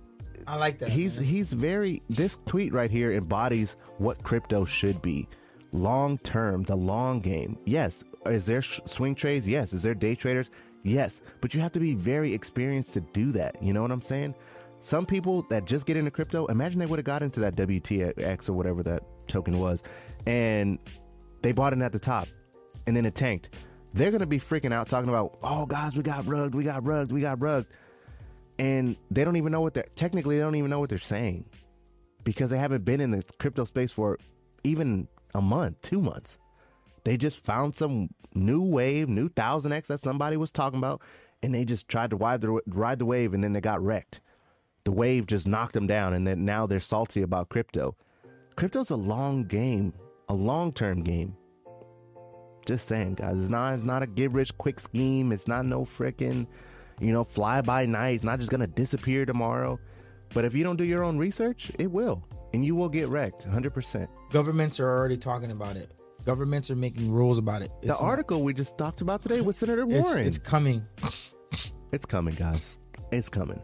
I like that. he's man. he's very this tweet right here embodies what crypto should be. Long term the long game. Yes. Is there sh- swing trades? Yes. Is there day traders? Yes. But you have to be very experienced to do that. You know what i'm saying? Some people that just get into crypto imagine they would have got into that wtx or whatever that token was and they bought in at the top and then it tanked they're gonna be freaking out talking about oh guys we got rugged we got rugged we got rugged and they don't even know what they're technically they don't even know what they're saying because they haven't been in the crypto space for even a month, two months. They just found some new wave, new thousand X that somebody was talking about, and they just tried to ride the ride the wave, and then they got wrecked. The wave just knocked them down, and then now they're salty about crypto. Crypto's a long game, a long term game. Just saying, guys, it's not it's not a get rich quick scheme. It's not no freaking, you know, fly by night. It's not just gonna disappear tomorrow. But if you don't do your own research, it will, and you will get wrecked, hundred percent. Governments are already talking about it. Governments are making rules about it. The It's- article we just talked about today with Senator it's, Warren. it's coming. It's coming, guys. It's coming.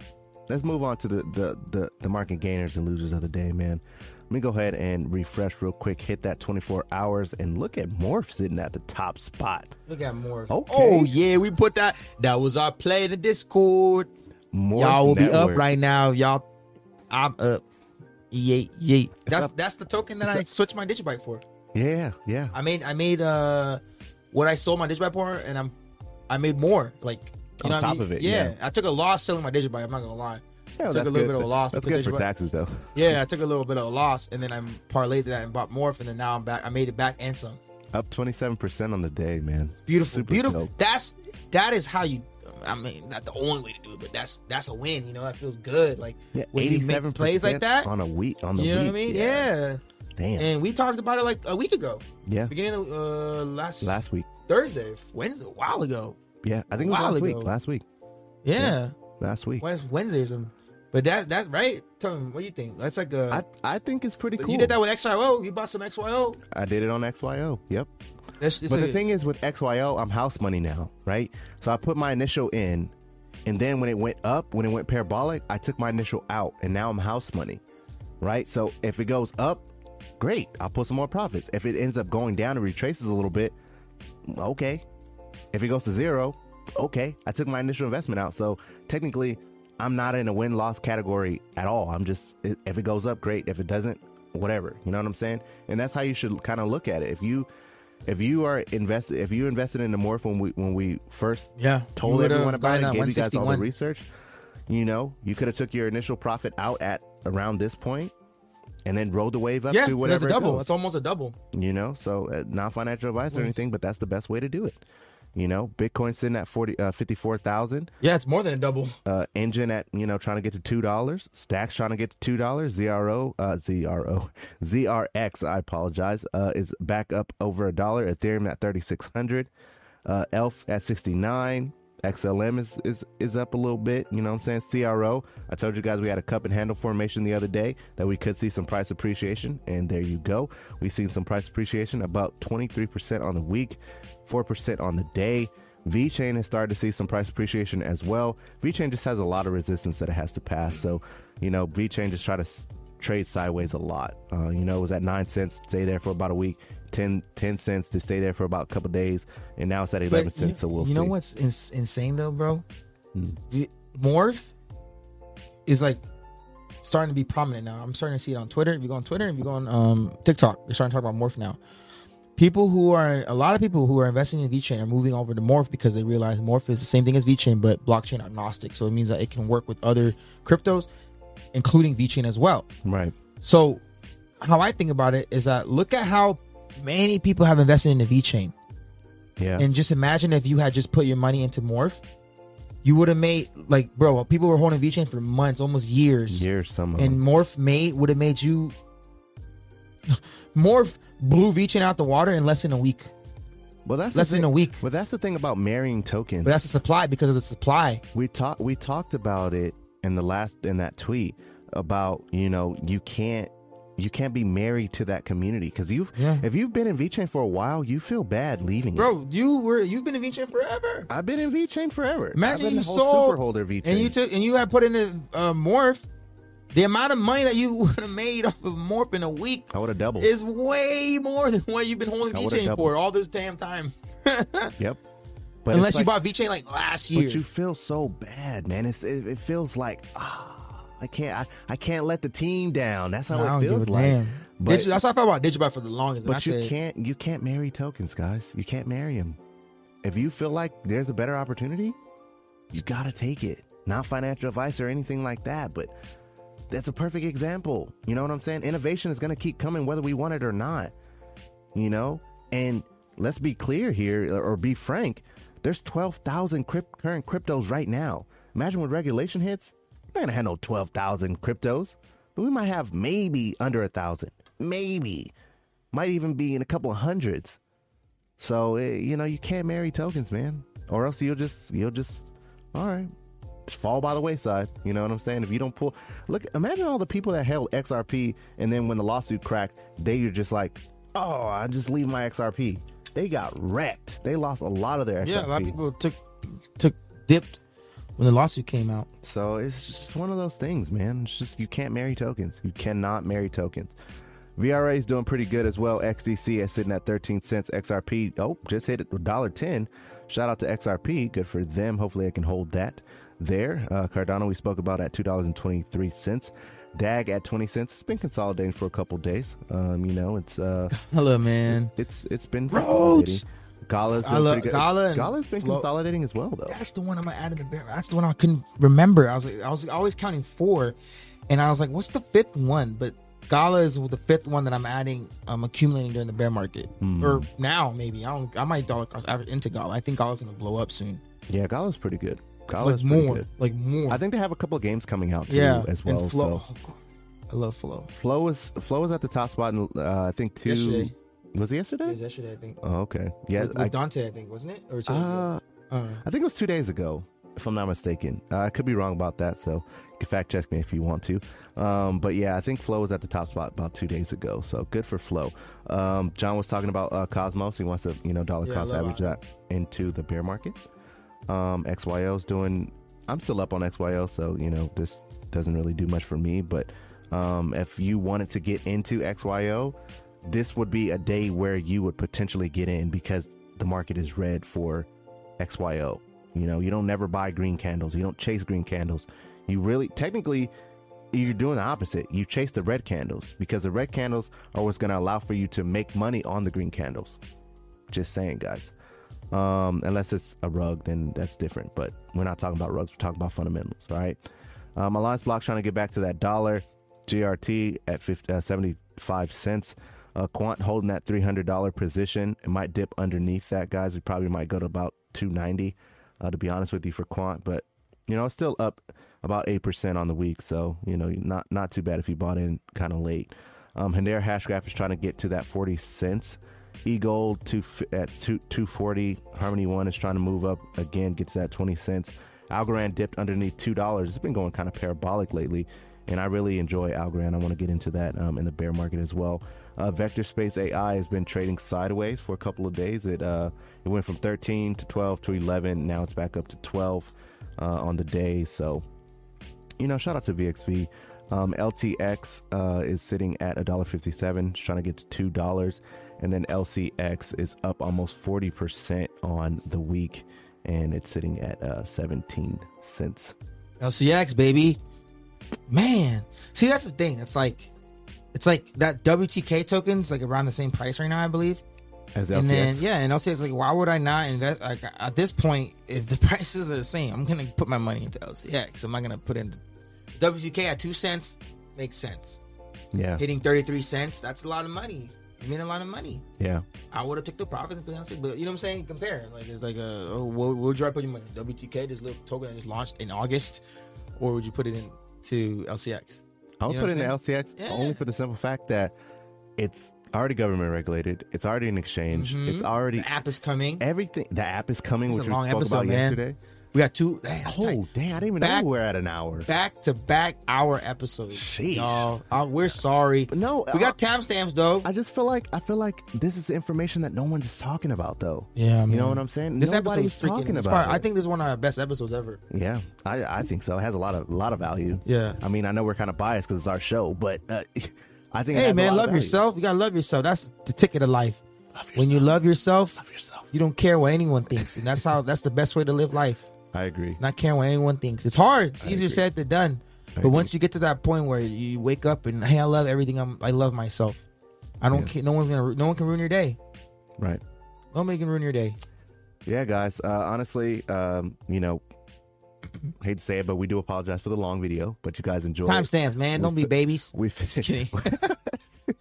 Let's move on to the, the, the, the market gainers and losers of the day, man. Let me go ahead and refresh real quick, hit that 24 hours, and look at Morph sitting at the top spot. Look at more. Okay. Oh yeah, we put that. That was our play in the Discord. Morph y'all will be up right now. Y'all, I'm up. Yay, yay. That's up. that's the token that It's I up. switched my Digibyte for. Yeah, yeah. I made I made uh what I sold my Digibyte for, and I'm I made more. Like On you know what I top mean? of it, Yeah. yeah. I took a loss selling my Digibyte. I'm not gonna lie. Yeah, took a little good. bit of a loss. That's good for Digibyte- taxes, though. Yeah, I took a little bit of a loss, and then I parlayed that and bought Morph, and then now I'm back. I made it back and some. Up 27% on the day, man. Beautiful, Super beautiful. dope. That's that is how you. I mean, not the only way to do it, but that's that's a win. You know, that feels good. Like Yeah, when you 87% make plays like that. on a week. On the You know week. what I mean? Yeah. Damn. And we talked about it like a week ago, yeah. beginning of uh, last Last week. Thursday, Wednesday, a while ago. Yeah, I think it was last ago. week. Last week. Yeah, Last week. Wednesday or something. But that that right? Tell me what do you think? That's like a. I I think it's pretty cool. You did that with XYO. You bought some XYO. I did it on XYO. Yep. That's, But the thing is, with XYO, I'm house money now, right? So I put my initial in, and then when it went up, when it went parabolic, I took my initial out, and now I'm house money, right? So if it goes up, great, I'll put some more profits. If it ends up going down and retraces a little bit, okay. If it goes to zero, okay, I took my initial investment out. So technically, I'm not in a win loss category at all. I'm just, if it goes up, great. If it doesn't, whatever. You know what I'm saying? And that's how you should kind of look at it. If you, if you are invested, if you invested in the morph when we when we first Yeah, told everyone about it, gave you guys all the research, you know, you could have took your initial profit out at around this point, and then rode the wave up yeah, to whatever that's a it double. goes It's almost a double. you know so uh, not financial advice or anything but that's the best way to do it you know bitcoin sitting at 40 uh, 54000 Yeah, it's more than a double. uh Enjin at you know trying to get to two dollars. Stacks trying to get to two dollars. Zro uh zro zrx i apologize uh is back up over a dollar. Ethereum at 3600 uh elf at 69 XLM is, is is up a little bit, you know what I'm saying? CRO, I told you guys we had a cup and handle formation the other day that we could see some price appreciation, and there you go. We've seen some price appreciation, about 23% on the week, 4% on the day. VeChain has started to see some price appreciation as well. VeChain just has a lot of resistance that it has to pass. So, you know, VeChain just try to s- trade sideways a lot. Uh, you know, it was at 9 cents, stay there for about a week, 10, 10 cents to stay there for about a couple days, and now it's at 11 But cents, you, so we'll see. you see. know what's ins- insane though, bro? The morph is like starting to be prominent now. I'm starting to see it on Twitter. If you go on Twitter, if you go on um, TikTok, they're starting to talk about morph now. People who are a lot of people who are investing in VeChain are moving over to Morph because they realize Morph is the same thing as VeChain but blockchain agnostic. So it means that it can work with other cryptos, including VeChain as well. Right. So how I think about it is that look at how many people have invested in the VeChain. Yeah. And just imagine if you had just put your money into Morph, you would have made like bro, people were holding VeChain for months, almost years. Years, some of And them. Morph made would have made you Morph blew VeChain out the water in less than a week. Well, that's the less than a week. But that's the thing about marrying tokens. But that's the supply because of the supply. we talked we talked about it in the last in that tweet about you know you can't you can't be married to that community because you've Yeah. if you've been in VeChain for a while, you feel bad leaving it. Bro, you were you've been in VeChain forever. I've been in VeChain forever. I've Imagine been you sold super holder VeChain. and you took and you had put in a uh, morph. The amount of money that you would have made off of morph in a week I would have doubled. is way more than what you've been holding VeChain for all this damn time. yep. But Unless you like- bought VeChain like last year. But you feel so bad, man. It's it, it feels like ah, I can't I, I can't let the team down. That's how I don't it feels give a like. damn. But, Digi- that's how I felt about Digibyte for the longest. But you said, can't you can't marry tokens, guys. You can't marry them. If you feel like there's a better opportunity, you gotta take it. Not financial advice or anything like that, but that's a perfect example. You know what I'm saying? Innovation is gonna keep coming whether we want it or not. You know, and let's be clear here, or or be frank. There's 12,000 crypt- current cryptos right now. Imagine when regulation hits, we're not gonna have no 12,000 cryptos, but we might have maybe under a thousand, maybe, might even be in a couple of hundreds. So eh, you know you can't marry tokens, man, or else you'll just you'll just all right just fall by the wayside. You know what I'm saying? If you don't pull, look, imagine all the people that held XRP, and then when the lawsuit cracked, they were just like, oh, I just leave my XRP. They got wrecked. They lost a lot of their XRP. yeah, a lot of people took took dipped when the lawsuit came out. So it's just one of those things, man. It's just you can't marry tokens. You cannot marry tokens. VRA is doing pretty good as well. XDC is sitting at 13 cents. XRP, oh, just hit a dollar ten. Shout out to XRP. Good for them. Hopefully I can hold that there. Uh, Cardano we spoke about at two dollars and twenty three cents. DAG at 20 cents. It's been consolidating for a couple days. Um, you know, it's uh, Hello, man. it's it's been Rhodes! Gala's love- pretty good. Gala and Gala's been Flo- consolidating as well, though. That's the one I'm gonna add in the bear. That's the one I couldn't remember. I was like, I was always counting four, and I was like, what's the fifth one? But Gala is the fifth one that I'm adding, I'm accumulating during the bear market, Hmm. or now maybe. I don't. I might dollar cost average into Gala. I think Gala's gonna blow up soon. Yeah, Gala's pretty good. Gala's Like more, good. like more. I think they have a couple of games coming out too, yeah, as and well. Flow. So Oh, I love Flow. Flow is Flow is at the top spot, and uh, I think two. Yesterday. Was it It yesterday? was yesterday, I think. Oh, okay. Yeah, with, with I, Dante, I think, wasn't it? Or two days ago? uh, I don't know. I think it was two days ago. if I'm not mistaken. Uh, I could be wrong about that, so you can fact check me if you want to. Um, but yeah, I think Flow was at the top spot about two days ago, so good for Flow. Um, John was talking about uh, Cosmos. He wants to, you know, dollar Yeah, cost average that into the bear market. Um, XYO's doing. I'm still up on XYO, so you know this doesn't really do much for me. But um, if you wanted to get into XYO, this would be a day where you would potentially get in because the market is red for XYO. You know, you don't never buy green candles. You don't chase green candles. You really, technically, you're doing the opposite. You chase the red candles because the red candles are what's going to allow for you to make money on the green candles. Just saying, guys. Um, unless it's a rug, then that's different. But we're not talking about rugs. We're talking about fundamentals, all right? Um, Alliance Block trying to get back to that dollar. GRT at 50, uh, 75 cents. Uh, Quant holding that $300 position. It might dip underneath that, guys. We probably might go to about 290 uh, to be honest with you, for Quant. But, you know, still up about 8% on the week. So, you know, not not too bad if you bought in kind of late. Um, Hashgraph is trying to get to that 40 cents. E-Gold two, at two, 240. Harmony One is trying to move up again, get to that 20 cents. Algorand dipped underneath $2. It's been going kind of parabolic lately and I really enjoy Algorand. I want to get into that um, in the bear market as well. Uh, Vector Space AI has been trading sideways for a couple of days. It uh, it went from 13 to 12 to 11. Now it's back up to 12 uh, on the day. So, you know, shout out to VXV. Um, LTX uh, is sitting at $1.57, trying to get to two dollars, and then LCX is up almost 40 percent on the week, and it's sitting at uh, 17 cents. LCX baby, man. See, that's the thing. It's like, it's like that WTK tokens like around the same price right now, I believe. As LCX, And then yeah, and LCX like, why would I not invest? Like at this point, if the prices are the same, I'm gonna put my money into LCX. I'm not gonna put in WTK at two cents. Makes sense. yeah, Hitting 33 cents, that's a lot of money. You mean a lot of money. yeah. I would have took the profits and put it on LCX, but you know what I'm saying? Compare. Like it's like a oh, where, where would you put your money? WTK, this little token that just launched in August, or would you put it into LCX? I would You know put in the LCX Yeah. only for the simple fact that it's already government regulated. It's already an exchange. It's mm-hmm. already The app is coming. everything. The app is coming, It's which we spoke episode, about man. yesterday. We got two. Dang, that's tight. Oh, damn! I didn't even Back- know we're at an hour. back to back hour episodes. Sheesh. Y'all, uh, we're sorry. But no, we got timestamps though. I just feel like I feel like this is information that no one's talking about, though. yeah, You know what I'm saying? This episode Nobody's is freaking. talking about probably- I think this is one of our best episodes ever. Yeah, I, I think so. It has a lot of a lot of value. Yeah. I mean, I know we're kind of biased because it's our show, but uh, I think. it Hey man, love yourself. You gotta love yourself. That's the ticket of life. Love When you love yourself, love yourself. you don't care what anyone thinks, and that's how. That's the best way to live life. I agree. Not caring what anyone thinks. It's hard. It's easier agree. said than done. But agree. once you get to that point where you wake up and hey, I love everything. I'm. I love myself. I don't Yeah. care. No one's gonna. No one can ruin your day. Right. Nobody can ruin your day. Yeah, guys. Uh, honestly, um, you know, hate to say it, but we do apologize for the long video. But you guys enjoy. it. Timestamps, man. Don't be babies. We Just kidding.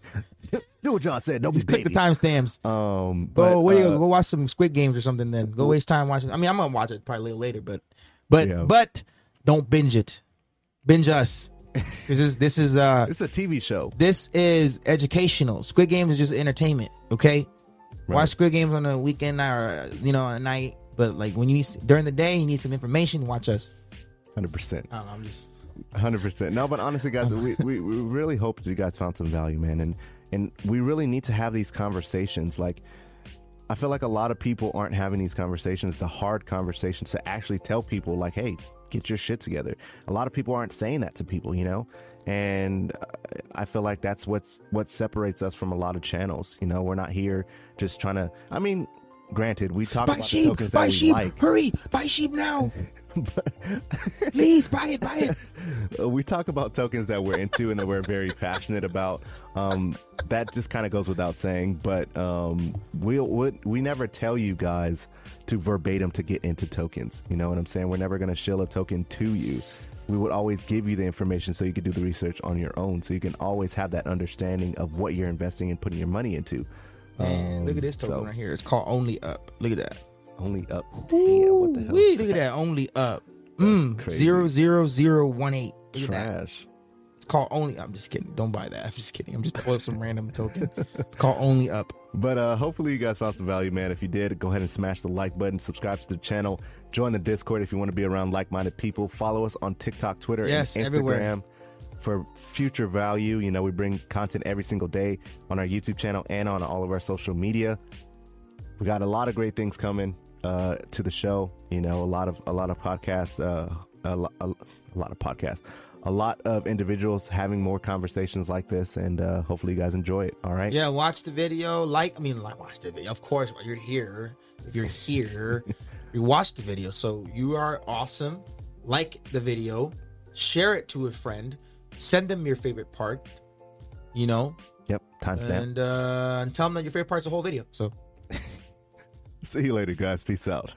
do what John said. Don't be Just click the timestamps. Um, Go, but, what do you uh, go watch some Squid Games or something? Then go waste time watching. I mean, I'm gonna watch it probably a little later, but but Yeah. but don't binge it. Binge us. This is this is uh It's a TV show. this is educational. Squid Games is just entertainment. Okay, Right. watch Squid Games on a weekend or uh, you know at night. But like when you need during the day, you need some information. Watch us. Hundred percent. I'm just Hundred percent. No, but honestly, guys, we, we, we really hope that you guys found some value, man, and and we really need to have these conversations. Like, I feel like a lot of people aren't having these conversations, the hard conversations, to actually tell people, like, hey, get your shit together. A lot of people aren't saying that to people, you know, and uh, I feel like that's what's what separates us from a lot of channels. You know, we're not here just trying to. I mean, granted, we talk buy about the sheep. tokens that Buy we sheep. like. Hurry. Buy sheep now. Please buy it. Buy it. We talk about tokens that we're into and that we're very passionate about. Um, that just kind of goes without saying, but um, we'll, we we never tell you guys to verbatim to get into tokens. You know what I'm saying? We're never going to shill a token to you. We would always give you the information so you can do the research on your own, so you can always have that understanding of what you're investing and putting your money into. Man, look at this Um, token so- right here. It's called Only Up. Look at that. Only up. Damn, what the hell? Wee, look at that. Only Up. Mm, zero zero zero one eight. Look. Trash. It's called Only. I'm just kidding. Don't buy that. I'm just kidding. I'm just pulling up some random token. It's called Only Up. But uh, hopefully you guys found some value, man. If you did, go ahead and smash the like button, subscribe to the channel, join the Discord if you want to be around like-minded people. Follow us on TikTok, Twitter, Yes, and Instagram everywhere. for future value. You know, we bring content every single day on our YouTube channel and on all of our social media. We got a lot of great things coming uh, to the show. You know, a lot of a lot of podcasts, uh, a, lo- a, a lot of podcasts, a lot of individuals having more conversations like this, and uh, hopefully you guys enjoy it. All right. Yeah, watch the video. Like, I mean, like, watch the video. Of course, while you're here. If you're here, you watch the video. So you are awesome. Like the video, share it to a friend, send them your favorite part. You know, Yep. Timestamp. and uh, and tell them that your favorite part's the whole video. So See you later, guys. Peace out.